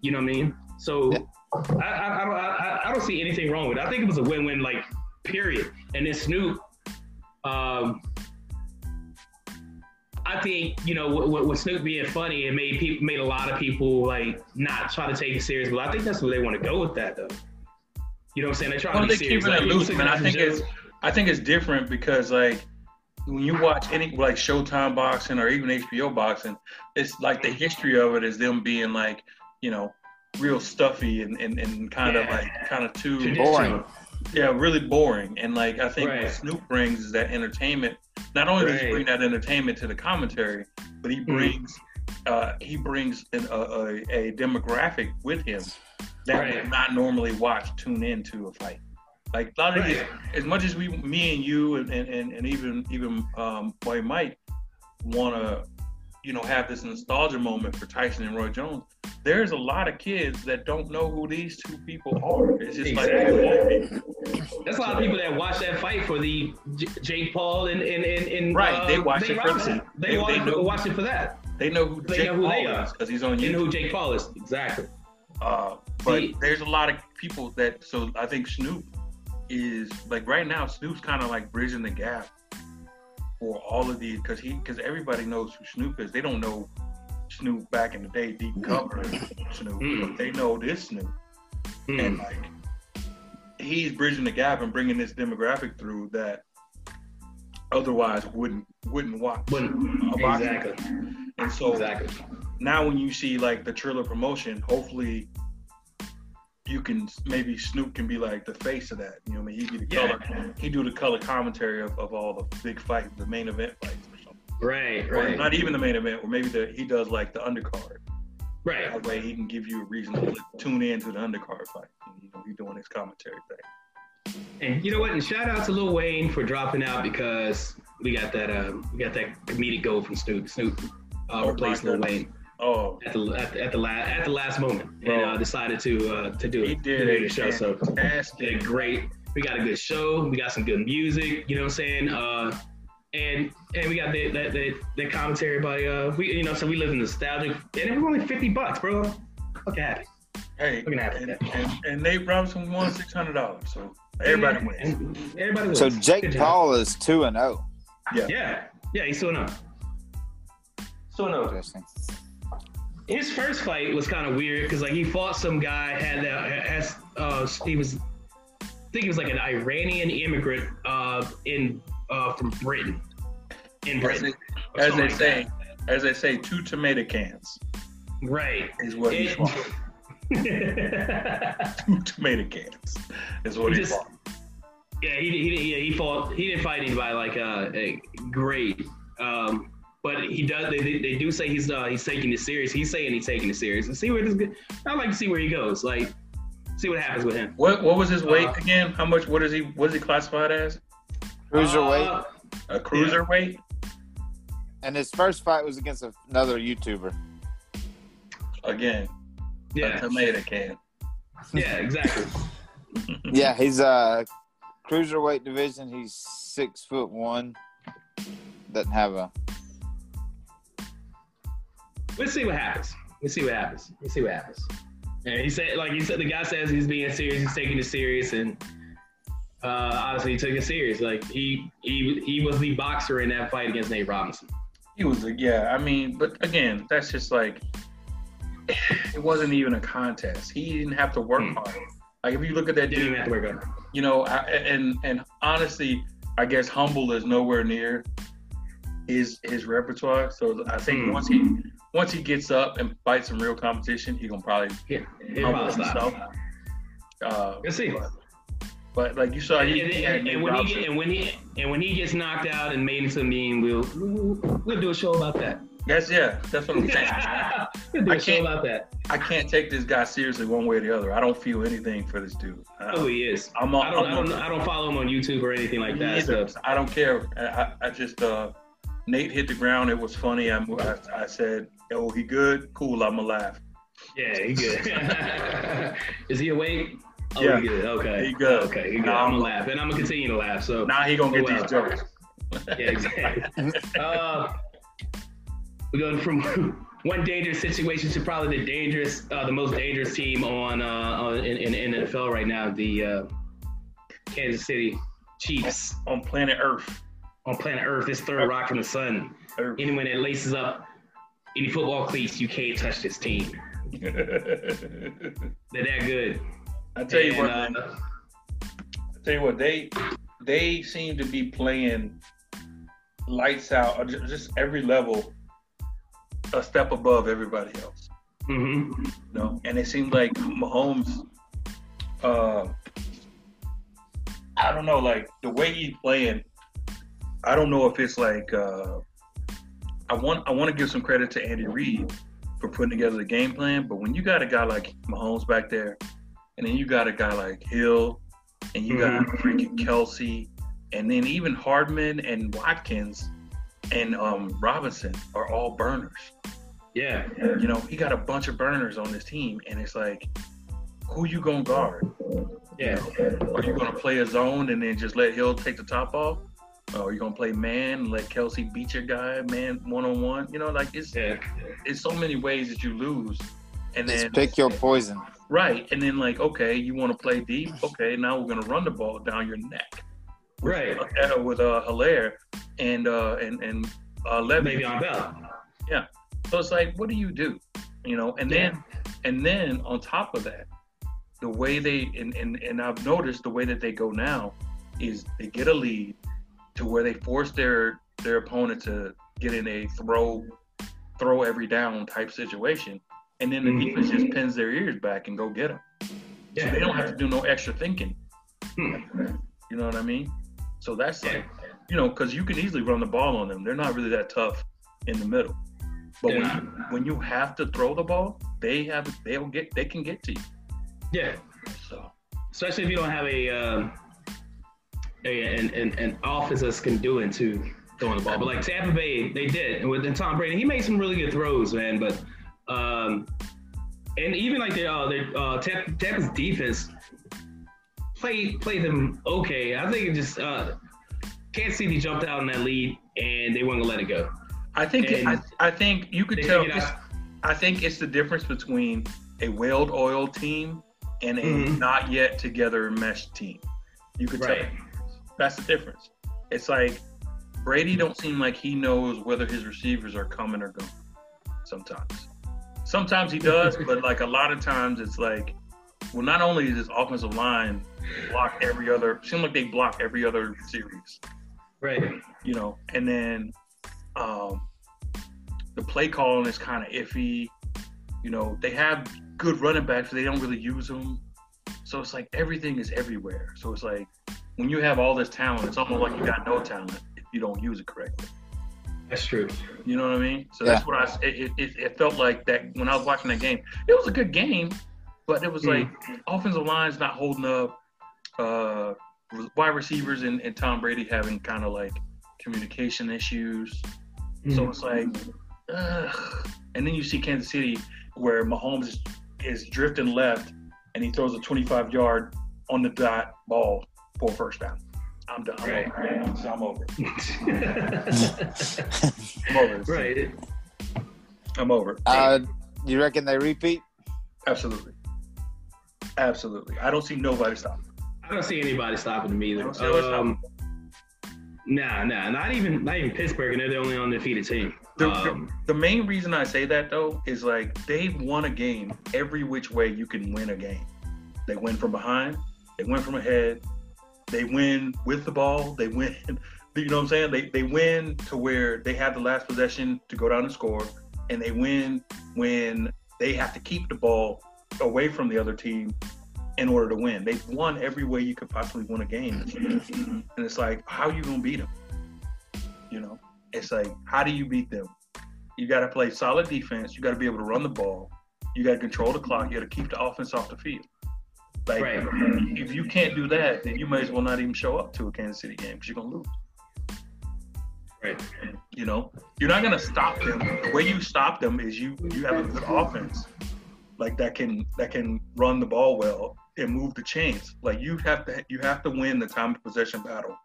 Speaker 3: You know what I mean? So
Speaker 4: Yeah.
Speaker 3: I, I, I, I don't see anything wrong with it. I think it was a win-win, like period. And then Snoop, um, I think you know with, with Snoop being funny, it made people made a lot of people like not try to take it serious. But I think that's where they want to go with that, though. You know what I'm saying? They're trying
Speaker 5: Well,
Speaker 3: to be
Speaker 5: they
Speaker 3: serious.
Speaker 5: keeping it
Speaker 3: Like,
Speaker 5: loose, man. I think it's I think it's different because like when you watch any like Showtime boxing or even HBO boxing, it's like the history of it is them being like, you know, real stuffy and, and, and kind of like kind of too.
Speaker 4: Boring.
Speaker 5: Yeah, really boring. And like I think
Speaker 3: Right.
Speaker 5: what Snoop brings is that entertainment. Not only does he bring that entertainment to the commentary, but he brings uh, he brings an, a, a, a demographic with him that
Speaker 3: Right.
Speaker 5: would not normally watch tune into a fight. Like a lot of these, as much as we, me and you, and, and, and, even even um, White Mike want to, you know, have this nostalgia moment for Tyson and Roy Jones. There's a lot of kids that don't know who these two people are. It's just
Speaker 3: Exactly.
Speaker 5: like
Speaker 3: That's a lot of people that watch that fight for the J- Jake Paul and and and, and
Speaker 5: Right,
Speaker 3: uh,
Speaker 5: they watch
Speaker 3: Nate
Speaker 5: it for
Speaker 3: Robinson.
Speaker 5: that.
Speaker 3: They,
Speaker 5: They-
Speaker 3: watch,
Speaker 5: they know-
Speaker 3: watch it for that.
Speaker 5: they know who
Speaker 3: They
Speaker 5: Jake
Speaker 3: know who
Speaker 5: Paul
Speaker 3: they are.
Speaker 5: is because he's on
Speaker 3: You know who Jake Paul is exactly.
Speaker 5: Uh, but
Speaker 3: See-
Speaker 5: there's a lot of people that. So I think Snoop is like right now. Snoop's kind of like bridging the gap for all of these because he because everybody knows who Snoop is. They don't know Snoop back in the day, deep cover Snoop.
Speaker 3: Mm.
Speaker 5: But they know this Snoop,
Speaker 3: Hmm.
Speaker 5: and like he's bridging the gap and bringing this demographic through that otherwise wouldn't wouldn't watch boxing
Speaker 3: exactly,
Speaker 5: And so
Speaker 3: exactly.
Speaker 5: now when you see like the Triller promotion, hopefully you can maybe Snoop can be like the face of that. You know, what I mean, he be the
Speaker 3: Yeah.
Speaker 5: color, he do the color commentary of, of all the big fights, the main event fights or something.
Speaker 3: Right,
Speaker 5: Or
Speaker 3: right,
Speaker 5: not even the main event, or maybe the he does like the undercard.
Speaker 3: right.
Speaker 5: That way he can give you a reason to tune in to the undercard fight. You know, he's doing his commentary thing.
Speaker 3: And you know what? And shout out to Lil Wayne for dropping out because we got that um, we got that comedic goal from Snoop. Snoop uh,
Speaker 5: Oh,
Speaker 3: replaced Lil. Wayne
Speaker 5: Oh,
Speaker 3: at the at the, at the last at the last moment and
Speaker 5: Bro.
Speaker 3: uh, decided to uh, to do it.
Speaker 5: he
Speaker 3: to
Speaker 5: did
Speaker 3: do
Speaker 5: a
Speaker 3: the show. So did great. We got a good show. We got some good music. You know what I'm saying? Uh, and and we got the the, the, the commentary by uh we you know so we live in nostalgic and it was only fifty bucks, bro. Fucking happy.
Speaker 5: Hey,
Speaker 3: Looking at
Speaker 5: and,
Speaker 3: it.
Speaker 5: and, and Nate Robinson won six hundred dollars, so everybody wins.
Speaker 3: And everybody wins.
Speaker 4: so Jake. Paul is two and oh. zero.
Speaker 3: Yeah, yeah, Yeah. he's two still no. Still no.
Speaker 4: Interesting.
Speaker 3: His first fight was kind of weird because like he fought some guy had that has uh he was I think he was like an Iranian immigrant uh in uh from Britain in
Speaker 5: As
Speaker 3: Britain.
Speaker 5: they, as they
Speaker 3: like
Speaker 5: say,
Speaker 3: that.
Speaker 5: as they say, two tomato cans
Speaker 3: Right.
Speaker 5: is what he fought. [laughs] Two tomato cans is what
Speaker 3: He
Speaker 5: he,
Speaker 3: just-
Speaker 5: fought.
Speaker 3: he, he didn't. Yeah, he fought. He didn't fight anybody like uh, a great. Um, but he does. They, they, they do say he's uh, he's taking it serious. He's saying he's taking it serious. And see where this. go- I'd like to see where he goes. Like, see what happens with him.
Speaker 5: What what was his weight
Speaker 3: Uh,
Speaker 5: again? How much? What is he? What is he classified as?
Speaker 4: Cruiserweight.
Speaker 3: Uh,
Speaker 5: A cruiserweight?
Speaker 4: and his first fight was against another YouTuber.
Speaker 5: Again, a
Speaker 3: yeah.
Speaker 5: tomato can.
Speaker 3: Yeah. Exactly. [laughs]
Speaker 4: Yeah, he's a uh cruiserweight division. He's six foot one. Doesn't have a
Speaker 3: Let's see what happens. Let's see what happens. Let's see what happens. And he said, like he said, the guy says he's being serious. He's taking it serious, and uh, obviously he took it serious. Like he he he was the boxer in that fight against Nate Robinson.
Speaker 5: He was yeah, I mean, but again, that's just like it wasn't even a contest. He didn't have to work
Speaker 3: Hmm.
Speaker 5: hard. Like if you look at that dude,
Speaker 3: have to work on
Speaker 5: you know, I, and and honestly, I guess humble is nowhere near his his repertoire. So I think
Speaker 3: Hmm.
Speaker 5: once he once he gets up and fights some real competition, he gonna probably
Speaker 3: Yeah,
Speaker 5: humble himself. Uh,
Speaker 3: Let's see.
Speaker 5: But, but like you saw,
Speaker 3: And,
Speaker 5: he,
Speaker 3: and-
Speaker 5: Nate
Speaker 3: and when he get, and when he and when he gets knocked out and made into a meme, we'll we'll, do a show about that.
Speaker 5: That's yeah, that's what I'm saying. [laughs]
Speaker 3: we'll do
Speaker 5: I
Speaker 3: a show
Speaker 5: can't-
Speaker 3: about that.
Speaker 5: I can't take this guy seriously one way or the other. I don't feel anything for this dude. I,
Speaker 3: Oh, he is.
Speaker 5: I'm on,
Speaker 3: I don't, I
Speaker 5: I'm
Speaker 3: don't,
Speaker 5: on-
Speaker 3: I don't follow him on YouTube or anything like that. So
Speaker 5: I don't care. I, I, I just uh, Nate hit the ground. It was funny. I, I, I said, "Oh, he good? Cool. I'ma laugh."
Speaker 3: yeah, he good. [laughs] is he awake? Oh,
Speaker 5: Yeah.
Speaker 3: he good. Okay.
Speaker 5: He good.
Speaker 3: Okay, he good.
Speaker 5: Nah,
Speaker 3: I'm gonna laugh, and I'm gonna continue to laugh. So
Speaker 5: Now he gonna get
Speaker 3: Oh,
Speaker 5: these jokes. [laughs]
Speaker 3: yeah, exactly. [laughs] uh, we're going from one dangerous situation to probably the dangerous, uh, the most dangerous team on, uh, on in, in, NFL right now, the uh, Kansas City Chiefs
Speaker 5: on planet Earth.
Speaker 3: on planet Earth. This third rock from the sun.
Speaker 5: Earth.
Speaker 3: Anyone that laces up any football cleats, you can't touch this team. [laughs] They're that good.
Speaker 5: I tell you
Speaker 3: And,
Speaker 5: what,
Speaker 3: uh.
Speaker 5: I tell you what, they they seem to be playing lights out, just every level, a step above everybody else.
Speaker 3: Mm-hmm.
Speaker 5: you know, and it seems like Mahomes, uh, I don't know, like the way he's playing, I don't know if it's like, uh, I want I want to give some credit to Andy Reid for putting together the game plan, but when you got a guy like Mahomes back there, and then you got a guy like Hill, and you got freaking Kelce, and then even Hardman and Watkins and um, Robinson are all burners
Speaker 3: Yeah.
Speaker 5: you know, he got a bunch of burners on his team, and it's like, who you gonna guard?
Speaker 3: Yeah.
Speaker 5: Are you gonna play a zone and then just let Hill take the top off? Or are you gonna play man, let Kelce beat your guy, man, one on one? You know, like it's
Speaker 3: Yeah.
Speaker 5: it's so many ways that you lose, and
Speaker 4: just
Speaker 5: then
Speaker 4: pick your poison.
Speaker 5: right, and then like okay, you want to play deep? Okay, now we're gonna run the ball down your neck,
Speaker 3: Right.
Speaker 5: uh, with uh Helaire and uh and and uh Levy.
Speaker 3: Maybe on Bell. Yeah.
Speaker 5: So it's like, what do you do? You know, and then and then on top of that, the way they and, and and I've noticed the way that they go now is they get a lead to where they force their their opponent to get in a throw throw every down type situation, and then the
Speaker 3: Mhm.
Speaker 5: defense just pins their ears back and go get them.
Speaker 3: Yeah.
Speaker 5: So they don't have to do no extra thinking.
Speaker 3: Hmm.
Speaker 5: You know what I mean? So that's
Speaker 3: Yeah.
Speaker 5: like, you know, because you can easily run the ball on them. They're not really that tough in the middle. But when
Speaker 3: Yeah.
Speaker 5: you when you have to throw the ball, they have they'll get they can get to you.
Speaker 3: Yeah.
Speaker 5: So
Speaker 3: especially if you don't have a um, a an, an, an office that's can do it to throwing the ball. But like Tampa Bay, they did, and with and Tom Brady, he made some really good throws, man. But um, and even like their uh, their uh, Tampa's defense played played them okay. I think it just uh, Kansas City jumped out in that lead, and they weren't gonna let it go.
Speaker 5: I think
Speaker 3: And
Speaker 5: I, I think you could tell.
Speaker 3: figured
Speaker 5: It's,
Speaker 3: out-
Speaker 5: I think it's the difference between a oil team and a
Speaker 3: Mhm.
Speaker 5: not yet together meshed team. You could
Speaker 3: Right.
Speaker 5: tell. That's the difference. It's like Brady don't seem like he knows whether his receivers are coming or going. Sometimes, sometimes he does, [laughs] but like a lot of times it's like, well, not only is his offensive line block every other, seem like they block every other series
Speaker 3: Right.
Speaker 5: you know, and then um, the play calling is kind of iffy. You know, they have good running backs, but they don't really use them. So it's like everything is everywhere. So it's like when you have all this talent, it's almost like you got no talent if you don't use it correctly.
Speaker 3: That's true.
Speaker 5: You know what I mean? So that's what I. It, it, it felt like that when I was watching that game. It was a good game, but it was
Speaker 3: Mm.
Speaker 5: like offensive lines not holding up. Uh, wide receivers and, and Tom Brady having kind of like communication issues. So
Speaker 3: Mhm.
Speaker 5: it's like, ugh. and then you see Kansas City where Mahomes is, is drifting left and he throws a 25 yard on the dot ball for a first down. I'm done. I'm
Speaker 3: Right.
Speaker 5: over. it. I'm over. [laughs] I'm over.
Speaker 3: right.
Speaker 5: I'm over.
Speaker 4: Uh, you reckon they repeat?
Speaker 5: Absolutely. Absolutely. I don't see nobody stopping.
Speaker 3: I don't see anybody stopping them
Speaker 5: I
Speaker 3: either.
Speaker 5: don't see
Speaker 3: Um, nah, nah, not even not even Pittsburgh, and they're the only undefeated team.
Speaker 5: The,
Speaker 3: Um,
Speaker 5: the, the main reason I say that though is like they've won a game every which way you can win a game. They win from behind, they win from ahead, they win with the ball, they win. You know what I'm saying? They they win to where they have the last possession to go down and score, and they win when they have to keep the ball away from the other team in order to win. They've won every way you could possibly win a game, and it's like, how are you gonna beat them? You know, it's like, how do you beat them? You got to play solid defense. You got to be able to run the ball. You got to control the clock. You got to keep the offense off the field. Like,
Speaker 3: Right.
Speaker 5: if you can't do that, then you may as well not even show up to a Kansas City game because you're gonna lose.
Speaker 3: right.
Speaker 5: You know, you're not gonna stop them. The way you stop them is you you have a good offense, like that can that can run the ball well and move the chains. Like you have to you have to win the time of possession battle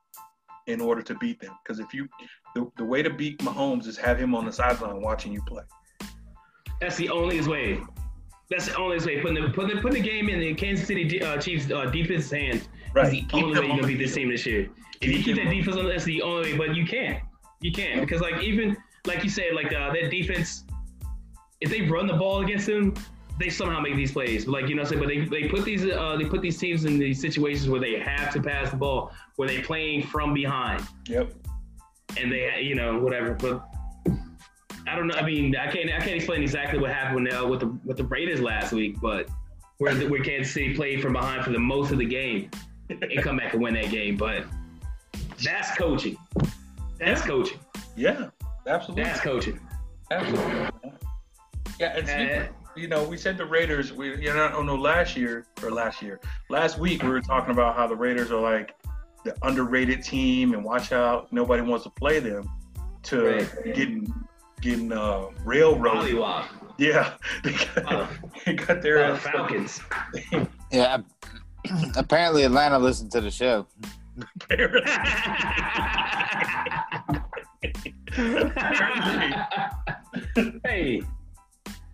Speaker 5: in order to beat them. Because if you the, the way to beat Mahomes is have him on the sideline watching you play.
Speaker 3: That's the only way. That's the only way. Putting the putting the, putting the game in the Kansas City uh, Chiefs uh, defense hands.
Speaker 5: Right.
Speaker 3: Is the
Speaker 5: Keep
Speaker 3: only way you're gonna beat this team this year. If you
Speaker 5: Keep
Speaker 3: that defense on, that's the only way. But you can't. You can't because like even like you said, like uh, that defense. If they run the ball against them, they somehow make these plays. But like you know, what I'm saying, but they, they put these uh, they put these teams in these situations where they have to pass the ball, where they're playing from behind.
Speaker 5: Yep.
Speaker 3: and they, you know, whatever. But I don't know. I mean, I can't, I can't explain exactly what happened now with the with the Raiders last week, but where the, where Kansas City played from behind for the most of the game and come back and win that game. But that's coaching. That's
Speaker 5: Yeah.
Speaker 3: coaching.
Speaker 5: Yeah. Absolutely.
Speaker 3: That's coaching.
Speaker 5: Absolutely. Yeah, and
Speaker 3: Uh,
Speaker 5: you know, we said the Raiders. We, you know, I don't know. Last year or last year, last week we were talking about how the Raiders are like the underrated team, and watch out, nobody wants to play them. To
Speaker 3: Right.
Speaker 5: getting getting uh, railroaded.
Speaker 3: Mollywop.
Speaker 5: Yeah, [laughs] they got,
Speaker 3: Uh,
Speaker 5: they got their
Speaker 3: uh,
Speaker 5: ass-
Speaker 3: Falcons. [laughs]
Speaker 4: Yeah. [clears throat] Apparently, Atlanta listened to the show.
Speaker 3: Apparently [laughs] Hey,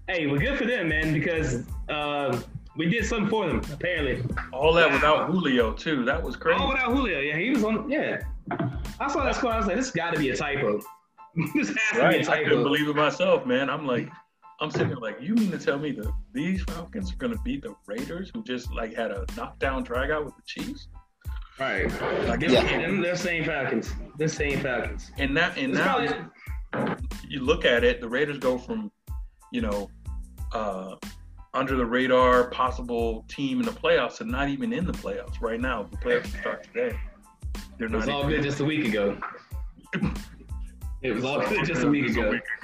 Speaker 3: hey, we're good for them, man, because uh, we did something for them. Apparently,
Speaker 5: All that
Speaker 3: Wow.
Speaker 5: without Julio too. That was crazy.
Speaker 3: all without Julio. Yeah, he was on. Yeah, I saw that score. I was like, this got to be a typo. [laughs] this has to be a
Speaker 5: Right. I couldn't believe it myself, man. I'm like, I'm sitting there like, you mean to tell me that these Falcons are gonna beat the Raiders, who just like had a knockdown drag out with the Chiefs?
Speaker 3: Right.
Speaker 5: Like,
Speaker 3: They're,
Speaker 4: Yeah.
Speaker 3: they're, they're same Falcons. They're same Falcons.
Speaker 5: and that and
Speaker 3: It's
Speaker 5: now
Speaker 3: probably-
Speaker 5: you look at it, the Raiders go from, you know, uh, under the radar possible team in the playoffs to not even in the playoffs right now. The playoffs start today. They're
Speaker 3: It was all good just a week ago. [laughs] It was all [laughs] just a week ago. [laughs]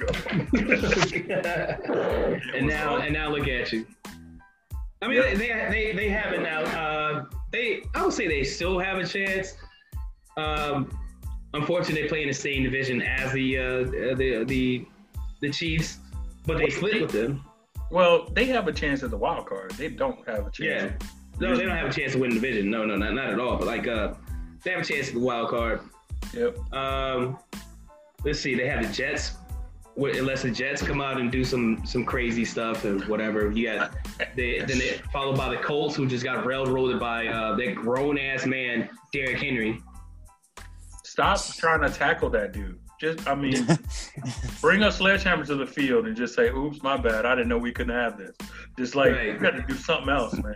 Speaker 3: and now and now look at you. I mean,
Speaker 5: Yeah.
Speaker 3: they, they they have it now. Uh, they I would say they still have a chance. Um, unfortunately, they play in the same division as the uh, the the the Chiefs, but they split with them.
Speaker 5: Well, they have a chance at the wild card. They don't have a chance.
Speaker 3: Yeah. No, they don't have a chance to win the division. No, no, not, not at all. But like, uh, they have a chance at the wild card.
Speaker 5: Yep.
Speaker 3: Um, let's see. They have the Jets. Unless the Jets come out and do some some crazy stuff and whatever, you got they, then they followed by the Colts, who just got railroaded by uh, that grown ass man Derrick Henry.
Speaker 5: Stop trying to tackle that dude. Just, I mean, [laughs] bring a sledgehammer to the field and just say, "Oops, my bad. I didn't know we couldn't have this." Just like
Speaker 3: Right.
Speaker 5: you got to do something else, man.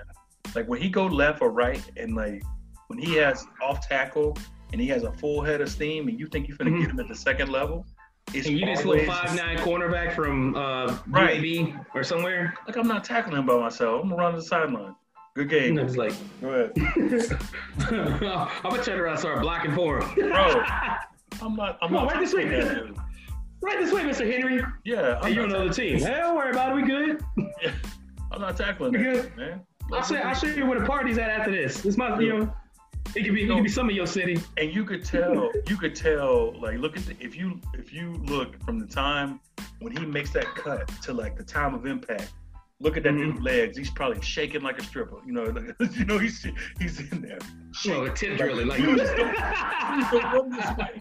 Speaker 5: Like when he go left or right, and like when he has off tackle and he has a full head of steam, and you think you're gonna
Speaker 3: Mhm.
Speaker 5: get him at the second level, it's
Speaker 3: And you this little five nine cornerback from uh,
Speaker 5: Right.
Speaker 3: UAB or somewhere.
Speaker 5: like I'm not tackling him by myself. I'm gonna run to the sideline. Good game.
Speaker 3: And I was like,
Speaker 5: Go ahead, [laughs]
Speaker 3: I'm gonna turn around and start blocking for him.
Speaker 5: bro. I'm not. I'm
Speaker 3: Come on,
Speaker 5: not
Speaker 3: right this way.
Speaker 5: dude.
Speaker 3: right this way, Mr. Henry.
Speaker 5: Yeah,
Speaker 3: Hey,
Speaker 5: I'm
Speaker 3: you on
Speaker 5: not,
Speaker 3: the team. Hey, don't worry about it. We good. [laughs]
Speaker 5: I'm not tackling
Speaker 3: We
Speaker 5: that
Speaker 3: good.
Speaker 5: man.
Speaker 3: I'll show, I'll show you where the party's at after this. This might, you know, it could be, it could be some of your city.
Speaker 5: and you could tell you could tell like look at the, if you if you look from the time when he makes that cut to like the time of impact look at that
Speaker 3: Mhm.
Speaker 5: dude's legs he's probably shaking like a stripper you know like, [laughs] you know he's he's in there
Speaker 3: Well, a tip drilling, like.
Speaker 5: please don't way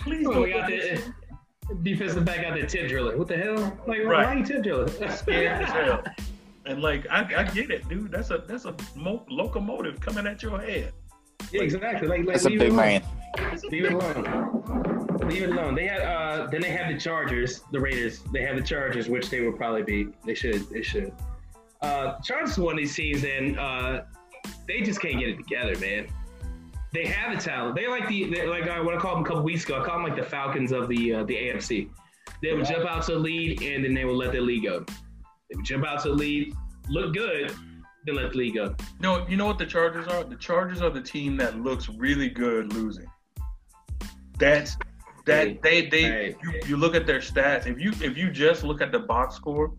Speaker 5: please
Speaker 3: Oh,
Speaker 5: don't run this way.
Speaker 3: the defensive back out there tip drilling. What the hell? Like, why-
Speaker 5: Right.
Speaker 3: why you tip drilling? [laughs]
Speaker 5: scared as hell and like I, I get it dude that's a that's a mo- locomotive coming at your head
Speaker 3: Yeah, exactly. Like, like
Speaker 4: That's a
Speaker 3: leave
Speaker 4: big
Speaker 3: it alone.
Speaker 4: man.
Speaker 3: Leave it alone. Leave it alone. They had uh then they have the Chargers, the Raiders. They have the Chargers, which they will probably be. They should. They should. Uh Chargers won one of these teams and uh they just can't get it together, man. They have the talent. They're like the they're like uh, what I called them a couple weeks ago. I called them like the Falcons of the uh, the AFC. They would jump out to the lead and then they would let their lead go. They would jump out to the lead, look good, then let the lead go.
Speaker 5: No, you know what the Chargers are? The Chargers are the team that looks really good losing. That's that they they
Speaker 3: Hey.
Speaker 5: you, you look at their stats. If you if you just look at the box score,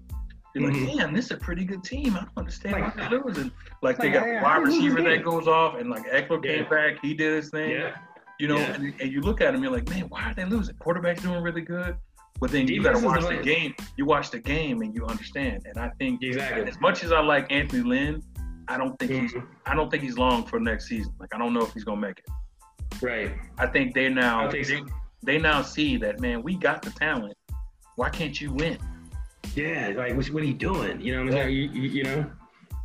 Speaker 5: you're
Speaker 3: Mhm.
Speaker 5: like, damn, this is a pretty good team. I don't understand
Speaker 3: Like-
Speaker 5: why they're losing. Like they got
Speaker 3: hey,
Speaker 5: wide receiver that [laughs] goes off, and like Ekeler came back, he did his thing.
Speaker 3: Yeah.
Speaker 5: You know,
Speaker 3: Yeah.
Speaker 5: and, and you look at him, you're like, man, why are they losing? Quarterback's doing really good, but then you
Speaker 3: gotta
Speaker 5: watch
Speaker 3: the
Speaker 5: the game. You watch the game and you understand. And I think
Speaker 3: Exactly.
Speaker 5: as much as I like Anthony Lynn, I don't think he's
Speaker 3: Mhm.
Speaker 5: I don't think he's long for next season. Like I don't know if he's gonna make it.
Speaker 3: Right.
Speaker 5: I think they now
Speaker 3: think
Speaker 5: they,
Speaker 3: so.
Speaker 5: they now see that man, we got the talent. Why can't you win?
Speaker 3: Yeah, like what, what are you doing? You know what I'm saying? You, you, you know,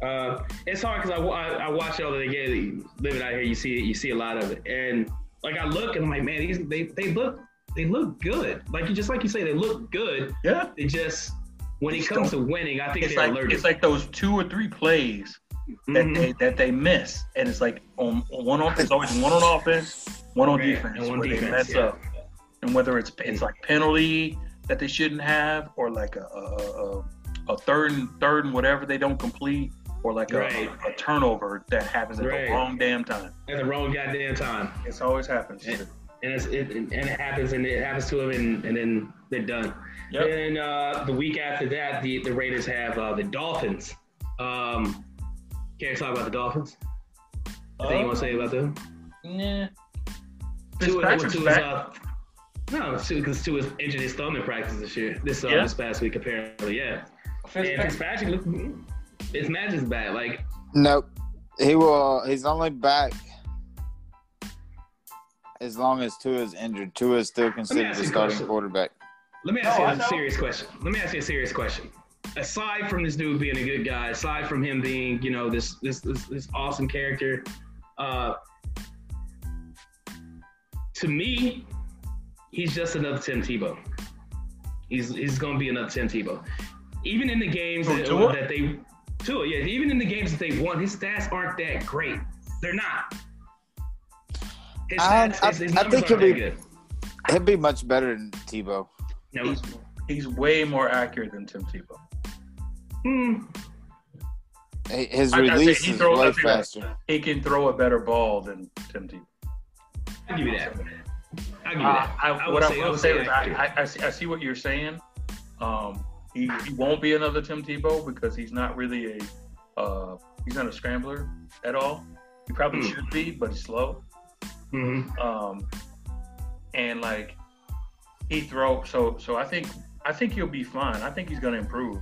Speaker 3: uh, it's hard because I, I, I watch all the games. Living out here, you see it, you see a lot of it, and like I look and I'm like, man, these they they look they look good. Like you just like you say, they look good.
Speaker 5: Yeah.
Speaker 3: They just when it
Speaker 5: Just
Speaker 3: comes to winning, I think
Speaker 5: It's
Speaker 3: they're
Speaker 5: like
Speaker 3: allergic.
Speaker 5: it's like those two or three plays that
Speaker 3: Mhm.
Speaker 5: they that they miss. And it's like on on one on it's always one on offense, one on
Speaker 3: Right,
Speaker 5: defense,
Speaker 3: and one
Speaker 5: where they mess
Speaker 3: yeah.
Speaker 5: up. And whether it's it's like penalty that they shouldn't have, or like a a, a, a third and third and whatever they don't complete, or like a,
Speaker 3: Right.
Speaker 5: a, turnover that happens at
Speaker 3: Right.
Speaker 5: the wrong damn time.
Speaker 3: at the wrong goddamn time,
Speaker 5: It's always happens.
Speaker 3: and, and it's, it and it happens and it happens to them, and, and then they're done.
Speaker 5: Yep.
Speaker 3: And uh, the week after that, the, the Raiders have uh, the Dolphins. Um, can you talk about the Dolphins? Anything you want to say about them?
Speaker 5: Yeah.
Speaker 3: Tua-
Speaker 5: Fitzpatrick's
Speaker 3: Tua's,
Speaker 5: back.
Speaker 3: uh, no, because Tua's injured his thumb in practice this year. This uh,
Speaker 5: Yeah.
Speaker 3: this past week apparently, yeah. And Fitzpatrick, look, his match is bad. Like
Speaker 4: Nope. He will. He's only back as long as Tua is injured. Tua is still considered the
Speaker 3: a
Speaker 4: starting
Speaker 3: question.
Speaker 4: quarterback.
Speaker 3: Let me ask
Speaker 5: No,
Speaker 3: you a serious question. Let me ask you a serious question. Aside from this dude being a good guy, aside from him being, you know, this this this, this awesome character, uh, to me, he's just another Tim Tebow. He's he's gonna be another Tim Tebow. Even in the games
Speaker 5: Who,
Speaker 3: that, that they Tua, yeah, even in the games that they won, his stats aren't that great. They're not. His
Speaker 4: I-
Speaker 3: stats,
Speaker 4: I-
Speaker 3: his, his
Speaker 4: I think he'll be-
Speaker 3: good.
Speaker 4: He'll be much better than Tebow.
Speaker 3: No,
Speaker 5: He's, he's way more accurate than Tim Tebow.
Speaker 3: hmm,
Speaker 4: His
Speaker 5: I- I say
Speaker 4: release
Speaker 5: he
Speaker 4: is
Speaker 5: throws- I
Speaker 4: way
Speaker 5: say that.
Speaker 4: faster.
Speaker 5: He can throw a better ball than Tim Tebow.
Speaker 3: I'll give you that. I'll give you
Speaker 5: Uh,
Speaker 3: that.
Speaker 5: I, what
Speaker 3: say-
Speaker 5: I
Speaker 3: I
Speaker 5: will
Speaker 3: would
Speaker 5: say
Speaker 3: say
Speaker 5: is I. I, I, see, I see what you're saying. Um, he, he won't be another Tim Tebow because he's not really a uh, he's not a scrambler at all. He probably
Speaker 3: Hmm.
Speaker 5: should be, but he's slow.
Speaker 3: Mhm.
Speaker 5: Um, and like he throw so so I think I think he'll be fine. I think he's gonna improve.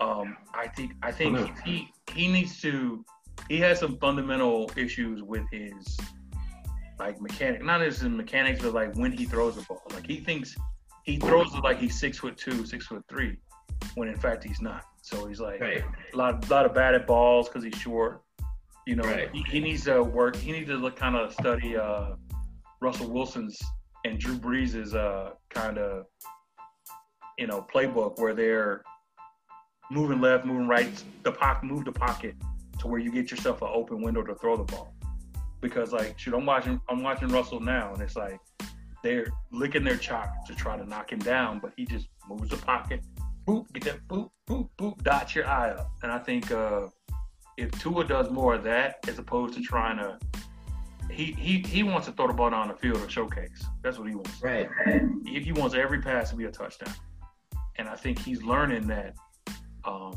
Speaker 5: Um, I think I think he he needs to he has some fundamental issues with his like mechanic not as in mechanics but like when he throws the ball. Like he thinks he throws it like he's six foot two, six foot three, when in fact he's not. So he's like
Speaker 3: Right.
Speaker 5: a lot, a lot of batted balls because he's short. You know,
Speaker 3: Right.
Speaker 5: he, he needs to work. He needs to look kind of study uh, Russell Wilson's and Drew Brees' uh, kind of you know playbook where they're moving left, moving right, the pocket, move the pocket to where you get yourself an open window to throw the ball. Because like, shoot, I'm watching, I'm watching Russell now, and it's like they're licking their chops to try to knock him down, but he just moves the pocket, boop, get that boop, boop, boop, dot your eye up. And I think uh, if Tua does more of that as opposed to trying to, he he he wants to throw the ball down the field or showcase. That's what he wants.
Speaker 3: Right.
Speaker 5: He, he wants every pass to be a touchdown, and I think he's learning that. Um,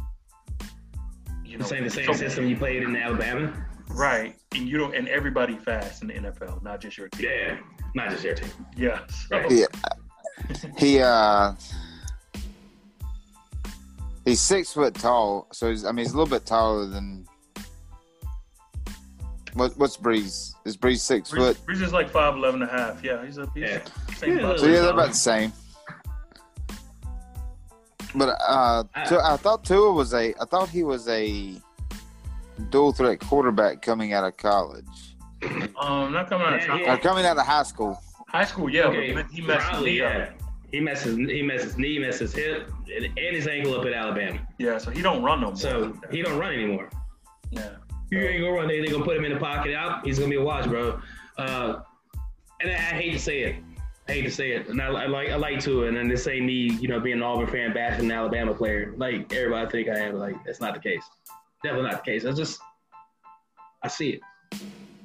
Speaker 5: you know,
Speaker 3: The same, the same
Speaker 5: so-
Speaker 3: system you played in Alabama.
Speaker 5: right? And you don't, and everybody fast in the NFL, not just your team.
Speaker 3: Yeah, not just your team.
Speaker 5: Yeah. so-
Speaker 3: Right.
Speaker 4: Yeah. He uh he's six foot tall, so he's I mean he's a little bit taller than what what's Brees? Is Brees six
Speaker 5: Brees,
Speaker 4: foot?
Speaker 5: Brees is like 5'11 and a half. Yeah, he's a he's
Speaker 3: Yeah.
Speaker 5: same
Speaker 3: Yeah.
Speaker 4: So yeah, they're about the same. But uh Tu- I thought Tua was a I thought he was a dual threat quarterback coming out of college.
Speaker 5: Um, not coming out of
Speaker 3: Yeah,
Speaker 5: top-
Speaker 3: yeah.
Speaker 4: Coming out of high school.
Speaker 5: high school, yeah,
Speaker 3: Okay,
Speaker 5: but he messed his
Speaker 3: probably,
Speaker 5: knee
Speaker 3: yeah.
Speaker 5: up.
Speaker 3: He messed his he messed his knee, messed his hip, and, and his ankle up at Alabama.
Speaker 5: Yeah, so he don't run no more.
Speaker 3: So he don't run anymore.
Speaker 5: yeah,
Speaker 3: You ain't gonna run. They they gonna put him in the pocket out. He's gonna be a watch, bro. Uh, and I, I hate to say it. I hate to say it. And I, I like I like to, and then this ain't me, you know, being an Auburn fan bashing an Alabama player. Like everybody think I am. Like that's not the case. Definitely not the case. I just I see it.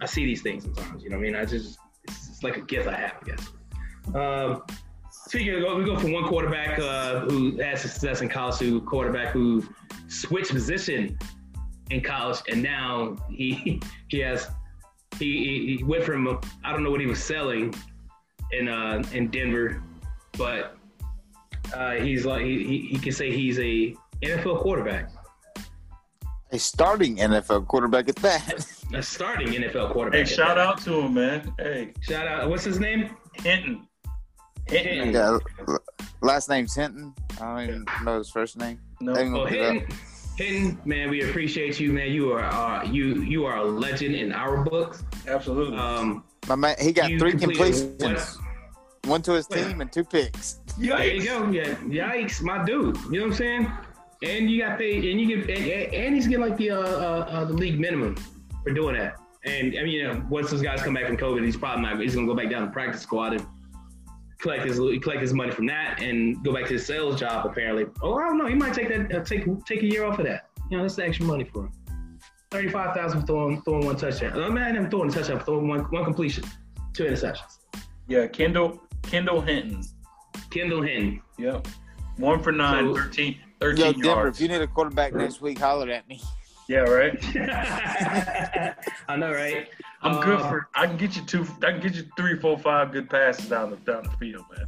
Speaker 3: I see these things sometimes. You know what I mean? I just it's, it's like a gift I have, I guess. Um, speaking of, we go from one quarterback uh, who had success in college to quarterback who switched position in college, and now he [laughs] he has he, he he went from I don't know what he was selling in uh in Denver, but uh, he's like he, he he can say he's a NFL quarterback,
Speaker 4: A starting NFL quarterback at that. [laughs]
Speaker 3: a starting NFL quarterback.
Speaker 5: Hey, shout
Speaker 3: that.
Speaker 5: out to him, man. Hey,
Speaker 3: shout out! What's his name?
Speaker 5: Hinton.
Speaker 3: Hinton.
Speaker 4: yeah, last name's Hinton. I don't even know his first name.
Speaker 5: No,
Speaker 4: Hang on.
Speaker 3: Well,
Speaker 4: Look it up.
Speaker 3: Hinton, Hinton, man, we appreciate you, man. You are uh, you you are a legend in our books.
Speaker 5: absolutely.
Speaker 3: Um,
Speaker 4: My man, he got three completions. One to his team and two picks.
Speaker 3: There you go. Yeah, yikes, my dude. You know what I'm saying? And you got paid, and you get, and, and- and he's getting like the uh, uh, uh, the league minimum for doing that. And I mean, you know, once those guys come back from COVID, he's probably not. He's gonna go back down to practice squad and collect his collect his money from that and go back to his sales job. Apparently, oh, I don't know. He might take that uh, take take a year off of that. You know, that's the extra money for him. Thirty five thousand for throwing throwing one touchdown. I mean, him throwing a touchdown, throwing one one completion, two interceptions.
Speaker 5: yeah, Kendall Kendall Hinton.
Speaker 3: Kendall Hinton.
Speaker 5: Yep. One for nine,
Speaker 3: So-
Speaker 5: 13,
Speaker 4: Yo,
Speaker 5: 13
Speaker 4: Denver,
Speaker 5: yards.
Speaker 4: if you need a quarterback next week, holler at me.
Speaker 5: Yeah, right. [laughs]
Speaker 3: I know, right?
Speaker 5: I'm good
Speaker 3: Uh,
Speaker 5: for. I can get you two. I can get you three, four, five good passes down the down the field, man.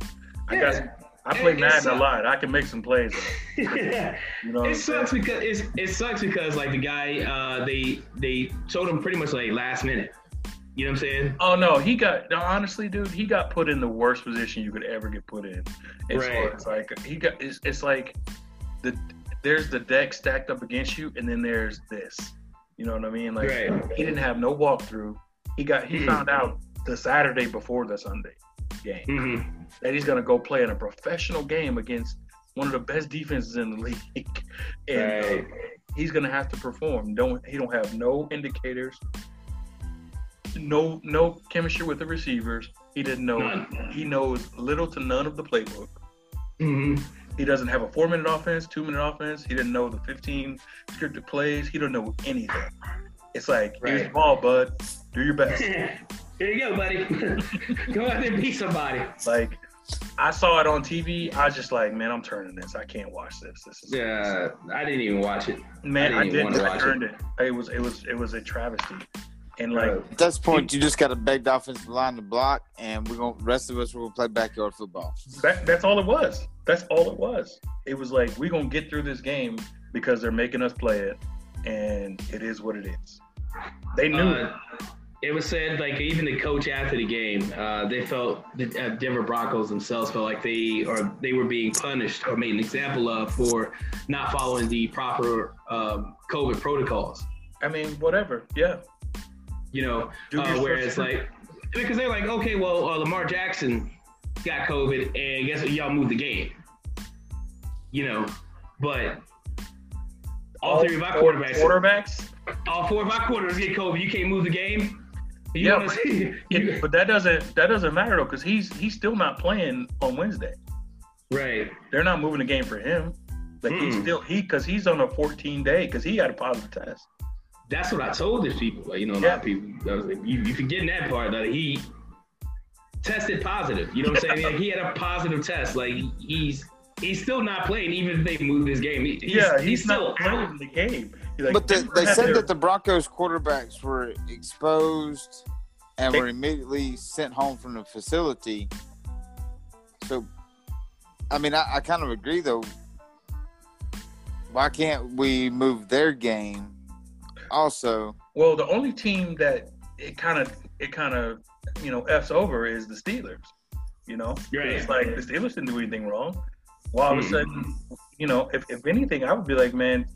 Speaker 5: I got. Some, I play
Speaker 3: it
Speaker 5: Madden a lot. I can make some plays. yeah, [laughs] You know
Speaker 3: it sucks because it's, it sucks because like the guy uh, they they told him pretty much like last minute. You know what I'm saying?
Speaker 5: Oh no, he got no, honestly, dude. He got put in the worst position you could ever get put in. As far
Speaker 3: Right.
Speaker 5: as like he got, it's, it's like the there's the deck stacked up against you, and then there's this. You know what I mean? Like
Speaker 3: Right.
Speaker 5: he didn't have no walkthrough. He got he
Speaker 3: Mhm.
Speaker 5: found out the Saturday before the Sunday game
Speaker 3: hmm
Speaker 5: that he's gonna go play in a professional game against one of the best defenses in the [laughs] league, and uh, he's gonna have to perform. Don't he don't have no indicators, no no chemistry with the receivers. He didn't know.
Speaker 3: None.
Speaker 5: He knows little to none of the playbook.
Speaker 3: hmm
Speaker 5: He doesn't have a four minute offense, two minute offense. He didn't know the 15 scripted plays. He don't know anything. It's like, here's the ball, bud. Do your best. [laughs]
Speaker 3: Here you go, buddy. [laughs] go out there and beat somebody.
Speaker 5: like, I saw it on TV. I was just like, man, I'm turning this. I can't watch this. This is
Speaker 3: Yeah, I didn't even watch it.
Speaker 5: man.
Speaker 3: I
Speaker 5: I
Speaker 3: didn't even
Speaker 5: didn't. I
Speaker 3: watch
Speaker 5: turned it. it. was it was it was a travesty. And like,
Speaker 4: At this point, you just got to beg the offensive line to block, and we're going. to Rest of us will play backyard football.
Speaker 5: that, that's all it was. That's all it was. It was like we're gonna get through this game because they're making us play it, and it is what it is. They knew.
Speaker 3: Uh, it was said like even the coach after the game, uh, they felt the uh, Denver Broncos themselves felt like they or they were being punished or made an example of for not following the proper um, COVID protocols.
Speaker 5: I mean, whatever. Yeah.
Speaker 3: You know, uh, whereas like because they're like, okay, well, uh, Lamar Jackson got COVID, and guess what? Y'all moved the game. You know, but all three of our quarterbacks,
Speaker 5: quarterbacks.
Speaker 3: all four of our quarterbacks get COVID. You can't move the game. You
Speaker 5: Yeah, but-
Speaker 3: see- [laughs]
Speaker 5: It- but that doesn't that doesn't matter though, because he's he's still not playing on Wednesday.
Speaker 3: right.
Speaker 5: They're not moving the game for him. Like he's
Speaker 3: Mm-mm.
Speaker 5: still he because he's on a 14 day because he had a positive test.
Speaker 3: That's what I told these people. Like, you know, a lot of people. I was like, you, you forgetting that part that he tested positive. You know what I'm saying? like, he had a positive test. Like he's he's still not playing, even if they move his game. He- He's,
Speaker 5: yeah,
Speaker 3: he's,
Speaker 5: he's,
Speaker 3: still
Speaker 5: not
Speaker 3: out.
Speaker 5: playing the game. Like,
Speaker 4: But the, they said
Speaker 5: their-
Speaker 4: that the Broncos quarterbacks were exposed and
Speaker 5: They-
Speaker 4: were immediately sent home from the facility. So, I mean, I, I kind of agree though. Why can't we move their game? Also,
Speaker 5: well, the only team that it kind of it kind of you know f's over is the Steelers. You know,
Speaker 3: Right.
Speaker 5: it's like the Steelers didn't do anything wrong. Well, all of a
Speaker 3: Mhm.
Speaker 5: sudden, you know, if, if anything, I would be like, man,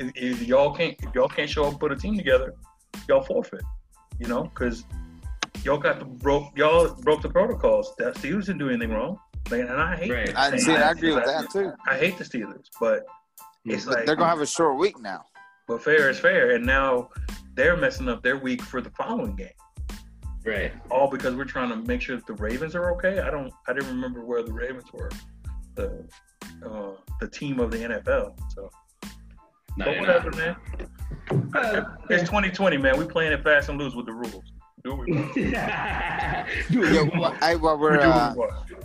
Speaker 5: if, if y'all can't if y'all can't show up and put a team together, y'all forfeit. You know, because y'all got the broke y'all broke the protocols. That Steelers didn't do anything wrong. Like, and I hate.
Speaker 3: Right.
Speaker 4: I see. I
Speaker 5: that
Speaker 4: agree with
Speaker 5: because
Speaker 4: that too.
Speaker 5: I hate the Steelers, but it's
Speaker 4: But
Speaker 5: like
Speaker 4: they're gonna have a short week now.
Speaker 5: But fair is fair, and now they're messing up their week for the following game,
Speaker 3: Right.
Speaker 5: all because we're trying to make sure that the Ravens are okay. I don't, I didn't remember where the Ravens were, the uh, the team of the NFL. So,
Speaker 3: No,
Speaker 5: but whatever,
Speaker 3: not.
Speaker 5: man.
Speaker 3: Uh,
Speaker 5: It's 2020, man. We playing it fast and loose with the rules. Do what we want. [laughs]
Speaker 3: Do it.
Speaker 4: Yo, wh- hey, while
Speaker 5: We
Speaker 4: we're
Speaker 5: do
Speaker 4: uh,
Speaker 5: what we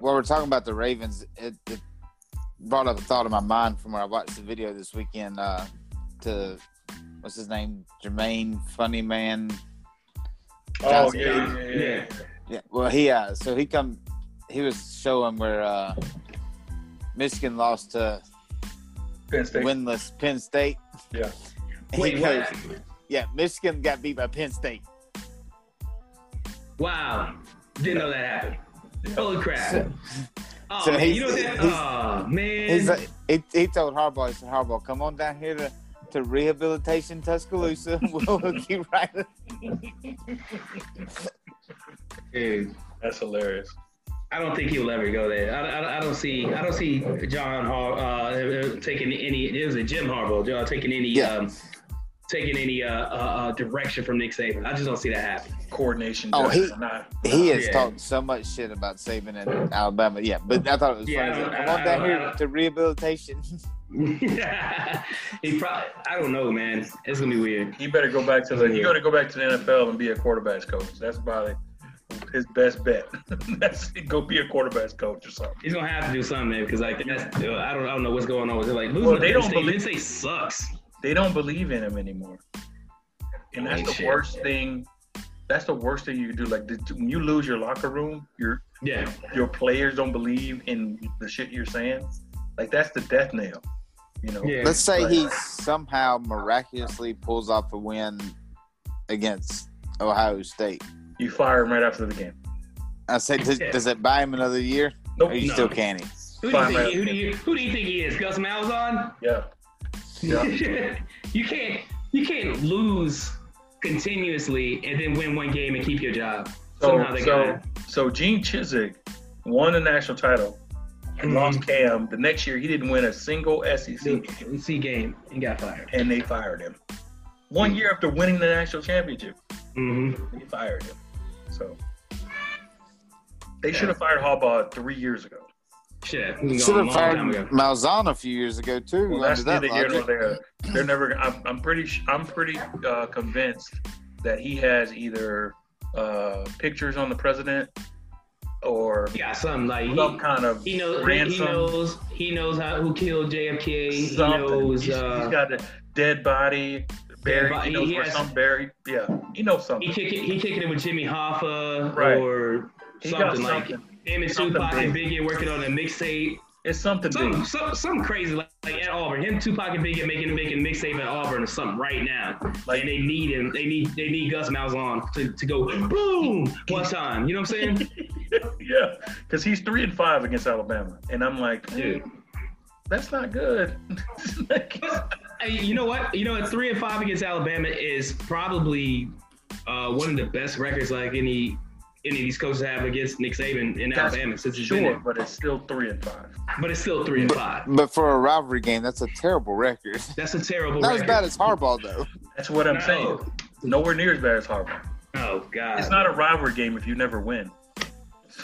Speaker 4: while we're talking about the Ravens, it, it brought up a thought in my mind from where I watched the video this weekend. Uh, to what's his name, Jermaine Funny Man.
Speaker 5: Oh yeah, yeah, yeah, yeah.
Speaker 4: Yeah, well, he uh, so he come, he was showing where uh, Michigan lost to
Speaker 5: Penn State.
Speaker 4: winless Penn State.
Speaker 5: Yeah.
Speaker 3: Wait,
Speaker 4: he goes, yeah, Michigan got beat by Penn State.
Speaker 3: Wow. Didn't know that happened. Holy crap.
Speaker 4: So-
Speaker 3: oh,
Speaker 4: so
Speaker 3: man,
Speaker 4: he's-
Speaker 3: you know that? Oh, man.
Speaker 4: He's like, he, he told Harbaugh, he said, Harbaugh, come on down here to, to rehabilitation Tuscaloosa. [laughs] We'll hook you right up. [laughs]
Speaker 3: Dude,
Speaker 5: That's hilarious.
Speaker 3: I don't think he'll ever go there. I, I, I don't see. I don't see John Har uh, taking any. It was a Jim Harbaugh. John taking any.
Speaker 4: Yeah.
Speaker 3: Um, taking any uh, uh, uh, direction from Nick Saban. I just don't see that happen.
Speaker 5: Coordination.
Speaker 4: Oh, he-
Speaker 5: not-
Speaker 4: He has
Speaker 3: Yeah.
Speaker 4: talked so much shit about Saban in Alabama. Yeah, but I thought it was
Speaker 3: Yeah,
Speaker 4: funny.
Speaker 3: I
Speaker 4: He said,
Speaker 3: don't-
Speaker 4: Come
Speaker 3: I
Speaker 4: down
Speaker 3: don't- I
Speaker 4: here to rehabilitation. [laughs] [laughs]
Speaker 3: he probably. I don't know, man. It's gonna be weird.
Speaker 5: He better go back to the. He got to go back to the NFL and be a quarterbacks coach. That's probably his best bet. [laughs] That's go be a quarterbacks coach or something.
Speaker 3: He's gonna have to do something, man, because like that's. I don't. I don't know what's going on with it. Like losing
Speaker 5: Well, they don't
Speaker 3: State,
Speaker 5: believe-
Speaker 3: Penn State sucks.
Speaker 5: They don't believe in him anymore, and that's the
Speaker 3: shit.
Speaker 5: worst thing. That's the worst thing you can do. Like the- when you lose your locker room, your
Speaker 3: Yeah.
Speaker 5: your players don't believe in the shit you're saying. Like that's the death nail. You know.
Speaker 3: Yeah.
Speaker 4: Let's say
Speaker 5: Right.
Speaker 4: he somehow miraculously pulls off a win against Ohio State.
Speaker 5: You fire him right after the game.
Speaker 4: I say, does,
Speaker 3: Yeah.
Speaker 4: does it buy him another year?
Speaker 5: Nope.
Speaker 4: Or you
Speaker 3: No.
Speaker 4: still canny?
Speaker 3: Who do, you think, he- who, do you, who do you think he is? Gus Malzahn?
Speaker 5: Yeah. Yeah. [laughs]
Speaker 3: you can't you can't lose continuously and then win one game and keep your job.
Speaker 5: So so so Gene Chizik won the national title and
Speaker 3: Mhm.
Speaker 5: lost Cam. The next year he didn't win a single SEC game,
Speaker 3: the game and got fired.
Speaker 5: and they fired him. One year after winning the national championship,
Speaker 3: hmm
Speaker 5: they fired him. So they should have fired Harbaugh three years ago.
Speaker 3: Shit, we
Speaker 4: Should have
Speaker 3: long
Speaker 4: fired. Malzahn a few years ago too.
Speaker 5: Well, that's
Speaker 4: under that
Speaker 5: neither here nor there. They're never. I'm, I'm pretty. I'm pretty uh, convinced that he has either uh, pictures on the president or
Speaker 3: Yeah, something like
Speaker 5: some
Speaker 3: he,
Speaker 5: kind of
Speaker 3: he knows he knows he knows how who killed JFK. He knows
Speaker 5: He's-
Speaker 3: uh,
Speaker 5: he's got a dead body buried.
Speaker 3: body.
Speaker 5: He knows
Speaker 3: He
Speaker 5: where
Speaker 3: has-
Speaker 5: some buried. Yeah, he knows
Speaker 3: he
Speaker 5: something.
Speaker 3: kicking he kicking it with Jimmy Hoffa
Speaker 5: Right.
Speaker 3: or
Speaker 5: He got
Speaker 3: something like
Speaker 5: something.
Speaker 3: Him and
Speaker 5: Something
Speaker 3: Tupac and. Biggie working on a mixtape.
Speaker 5: It's something
Speaker 3: Some,
Speaker 5: big.
Speaker 3: some, some crazy like, like at Auburn. Him, Tupac, and Biggie making making mixtape at Auburn or something right now. Like and they need him. They need they need Gus Malzahn to, to go boom one time. You know what I'm saying, [laughs]
Speaker 5: yeah, because he's three and five against Alabama, and I'm like,
Speaker 3: dude?
Speaker 5: that's not good. [laughs] Like,
Speaker 3: Hey, you know what? You know, what? three and five against Alabama is probably uh, one of the best records like any any of these coaches have against Nick Saban in
Speaker 5: That's
Speaker 3: Alabama since he's been
Speaker 5: sure,
Speaker 3: there.
Speaker 5: but it's still three and five.
Speaker 3: But it's still three and five.
Speaker 4: But for a rivalry game, that's a terrible record. [laughs]
Speaker 3: That's a terrible
Speaker 4: Not as bad as Harbaugh though.
Speaker 5: That's what I'm
Speaker 3: No.
Speaker 5: saying. Nowhere near as bad as Harbaugh.
Speaker 3: Oh God.
Speaker 5: It's not a rivalry game if you never win. [laughs]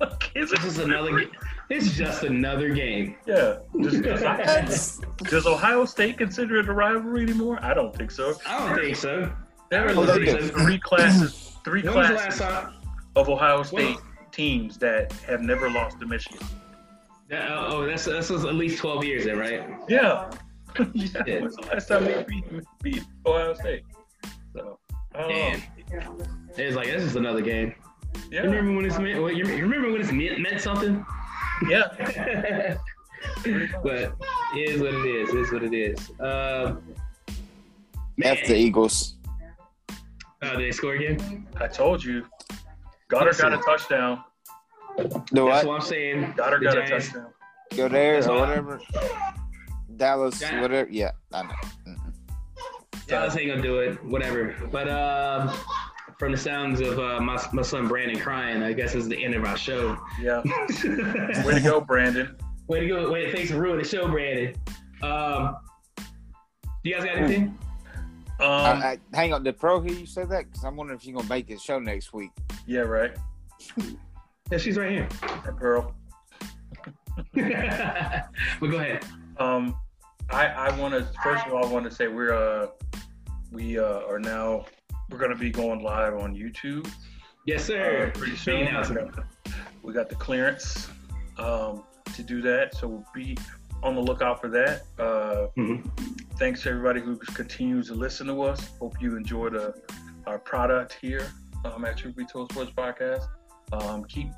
Speaker 5: like, it's
Speaker 3: This is another. Game. it's just another game.
Speaker 5: Yeah. Does, [laughs] does, does Ohio State consider it a rivalry anymore? I don't think so.
Speaker 3: I don't think so.
Speaker 5: There are
Speaker 3: don't think
Speaker 5: three classes, three
Speaker 3: When was
Speaker 5: classes
Speaker 3: last time?
Speaker 5: of Ohio State teams that have never lost to Michigan.
Speaker 3: That- oh, that's that's at least twelve years then, right?
Speaker 5: Yeah. [laughs] yeah. [laughs]
Speaker 3: Yeah.
Speaker 5: When's the last time they beat, beat Ohio State? So, I know.
Speaker 3: Damn. It's like this is another game. You remember when this meant? Well, you you remember when this meant, meant something?
Speaker 5: Yeah. [laughs]
Speaker 3: but it is what it is. It is what it is. Um, man,
Speaker 4: F the Eagles.
Speaker 3: Uh, did they score again?
Speaker 5: I told you. Goedert got a touchdown.
Speaker 4: Do
Speaker 3: That's
Speaker 4: what?
Speaker 3: what I'm saying.
Speaker 5: Goedert
Speaker 3: The
Speaker 5: got a touchdown.
Speaker 4: Go there
Speaker 3: That's
Speaker 4: or whatever. Dallas,
Speaker 3: Yeah.
Speaker 4: whatever. Yeah, I know. Mm-mm.
Speaker 3: Dallas ain't gonna do it. Whatever. But um, from the sounds of uh, my my son Brandon crying, I guess it's the end of our show.
Speaker 5: Yeah. [laughs] Way to go, Brandon.
Speaker 3: Way to go! Way to thanks for ruining the show, Brandon. Um, do you guys got anything?
Speaker 5: Um,
Speaker 4: I, I, hang on, did Pro hear you say that? Because I'm wondering if you're gonna make his show next week.
Speaker 5: yeah, right. [laughs]
Speaker 3: Yeah, she's right here.
Speaker 5: That girl.
Speaker 3: but go ahead.
Speaker 5: Um, I I want to first of all I want to say we're uh we uh are now we're gonna be going live on YouTube
Speaker 3: Yes,
Speaker 5: uh,
Speaker 3: sir.
Speaker 5: pretty
Speaker 3: Big
Speaker 5: soon. We got, we got the clearance um to do that, so we'll be on the lookout for that. Uh,
Speaker 3: Mhm.
Speaker 5: thanks to everybody who continues to listen to us. Hope you enjoy the our product here um, at Truth Be Told Sports Podcast. Um, keep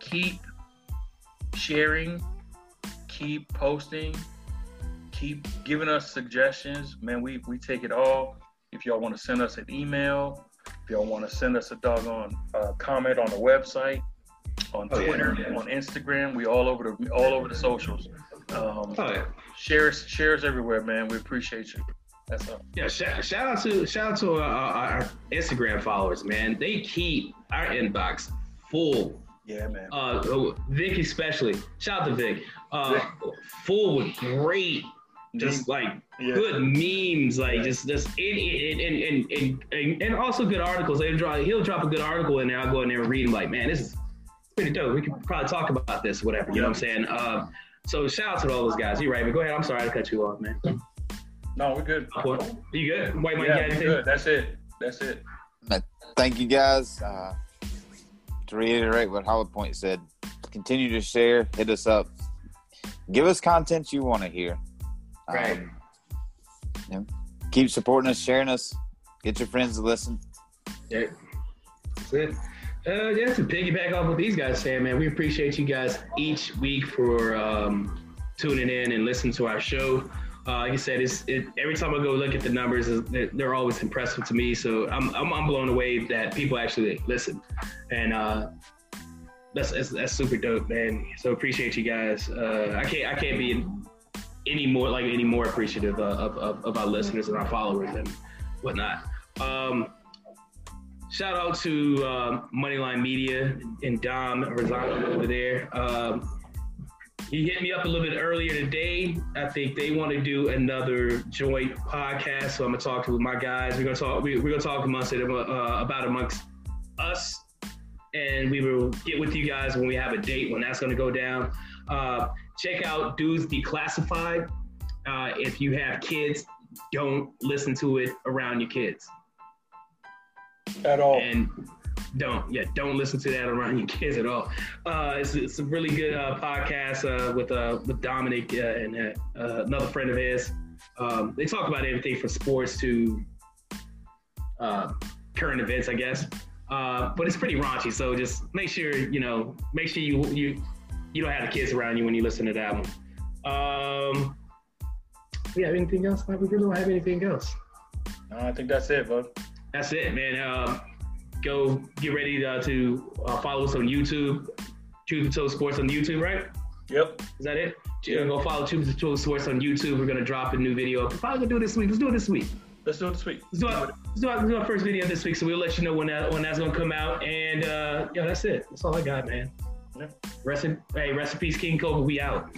Speaker 5: keep sharing, keep posting, keep giving us suggestions. Man, we we take it all. If y'all want to send us an email, if y'all want to send us a doggone uh, comment on the website, on
Speaker 3: Oh, yeah.
Speaker 5: Twitter, on Instagram, we all over the all over the socials. Um,
Speaker 3: Oh yeah.
Speaker 5: share us, share us everywhere, man. We appreciate you. That's all.
Speaker 3: Yeah, shout, shout out to shout out to uh, our Instagram followers, man. They keep our inbox full.
Speaker 5: Yeah, man.
Speaker 3: Uh, oh, Vic especially. Shout out to Vic. Uh, full with great, just like
Speaker 5: Yeah.
Speaker 3: good memes, like
Speaker 5: Yeah.
Speaker 3: just just and and, and, and, and and also good articles. They drop he'll drop a good article in there. I'll go in there and read them. Like, man, this is pretty dope. We could probably talk about this, whatever. You know what I'm saying? Uh, so shout out to all those guys. You're right, but go ahead. I'm sorry to cut you off, man.
Speaker 5: No, we're good.
Speaker 3: You good? White Mike,
Speaker 5: Yeah, we're good. That's it. That's it.
Speaker 4: Thank you guys. Uh, to reiterate what Hollowpoint said, continue to share, hit us up, give us content you want to hear.
Speaker 3: Right.
Speaker 4: Um, you know, keep supporting us, sharing us. Get your friends to listen.
Speaker 3: Yeah. That's it. Uh, yeah, to piggyback off what these guys saying, man, we appreciate you guys each week for um, tuning in and listening to our show. Uh, like I said, it's it, every time I go look at the numbers, they're always impressive to me. So I'm, I'm, I'm blown away that people actually listen, and uh, that's, that's that's super dope, man. So appreciate you guys. Uh, I can't I can't be any more like any more appreciative uh, of, of, of our listeners and our followers and whatnot. Um, shout out to uh, Moneyline Media and Dom Rosano over there. Um, he hit me up a little bit earlier today. I think they want to do another joint podcast, so I'm gonna talk to my guys. We're gonna talk. We, we're gonna talk amongst it uh, about amongst us, and we will get with you guys when we have a date when that's gonna go down. Uh, check out Dudes Declassified. Uh, if you have kids, don't listen to it around your kids
Speaker 5: At all.
Speaker 3: and don't yeah don't listen to that around [laughs] your kids at all. Uh it's, it's a really good uh podcast uh with uh with dominic uh, and uh, uh, another friend of his. Um they talk about everything from sports to uh current events i guess. Uh but it's pretty raunchy so just make sure you know make sure you you you don't have the kids around you when you listen to that one. Um we have anything else we really don't have anything else.
Speaker 5: No, I think that's it, bud
Speaker 3: that's it, man. Um, go get ready to, to uh, follow us on YouTube, Truth Be Told Sports on YouTube, right?
Speaker 5: Yep.
Speaker 3: Is that it? Yeah. Go follow Truth Be Told Sports on YouTube. We're gonna drop a new video. We're probably gonna do this week. Let's do it this week.
Speaker 5: Let's do it this week.
Speaker 3: Let's do our, let's do our, let's do our first video this week, so we'll let you know when that when that's gonna come out. And uh, yeah, that's it. That's all I got, man.
Speaker 5: Yeah.
Speaker 3: Rest in, hey, recipes, King Cobra. We out.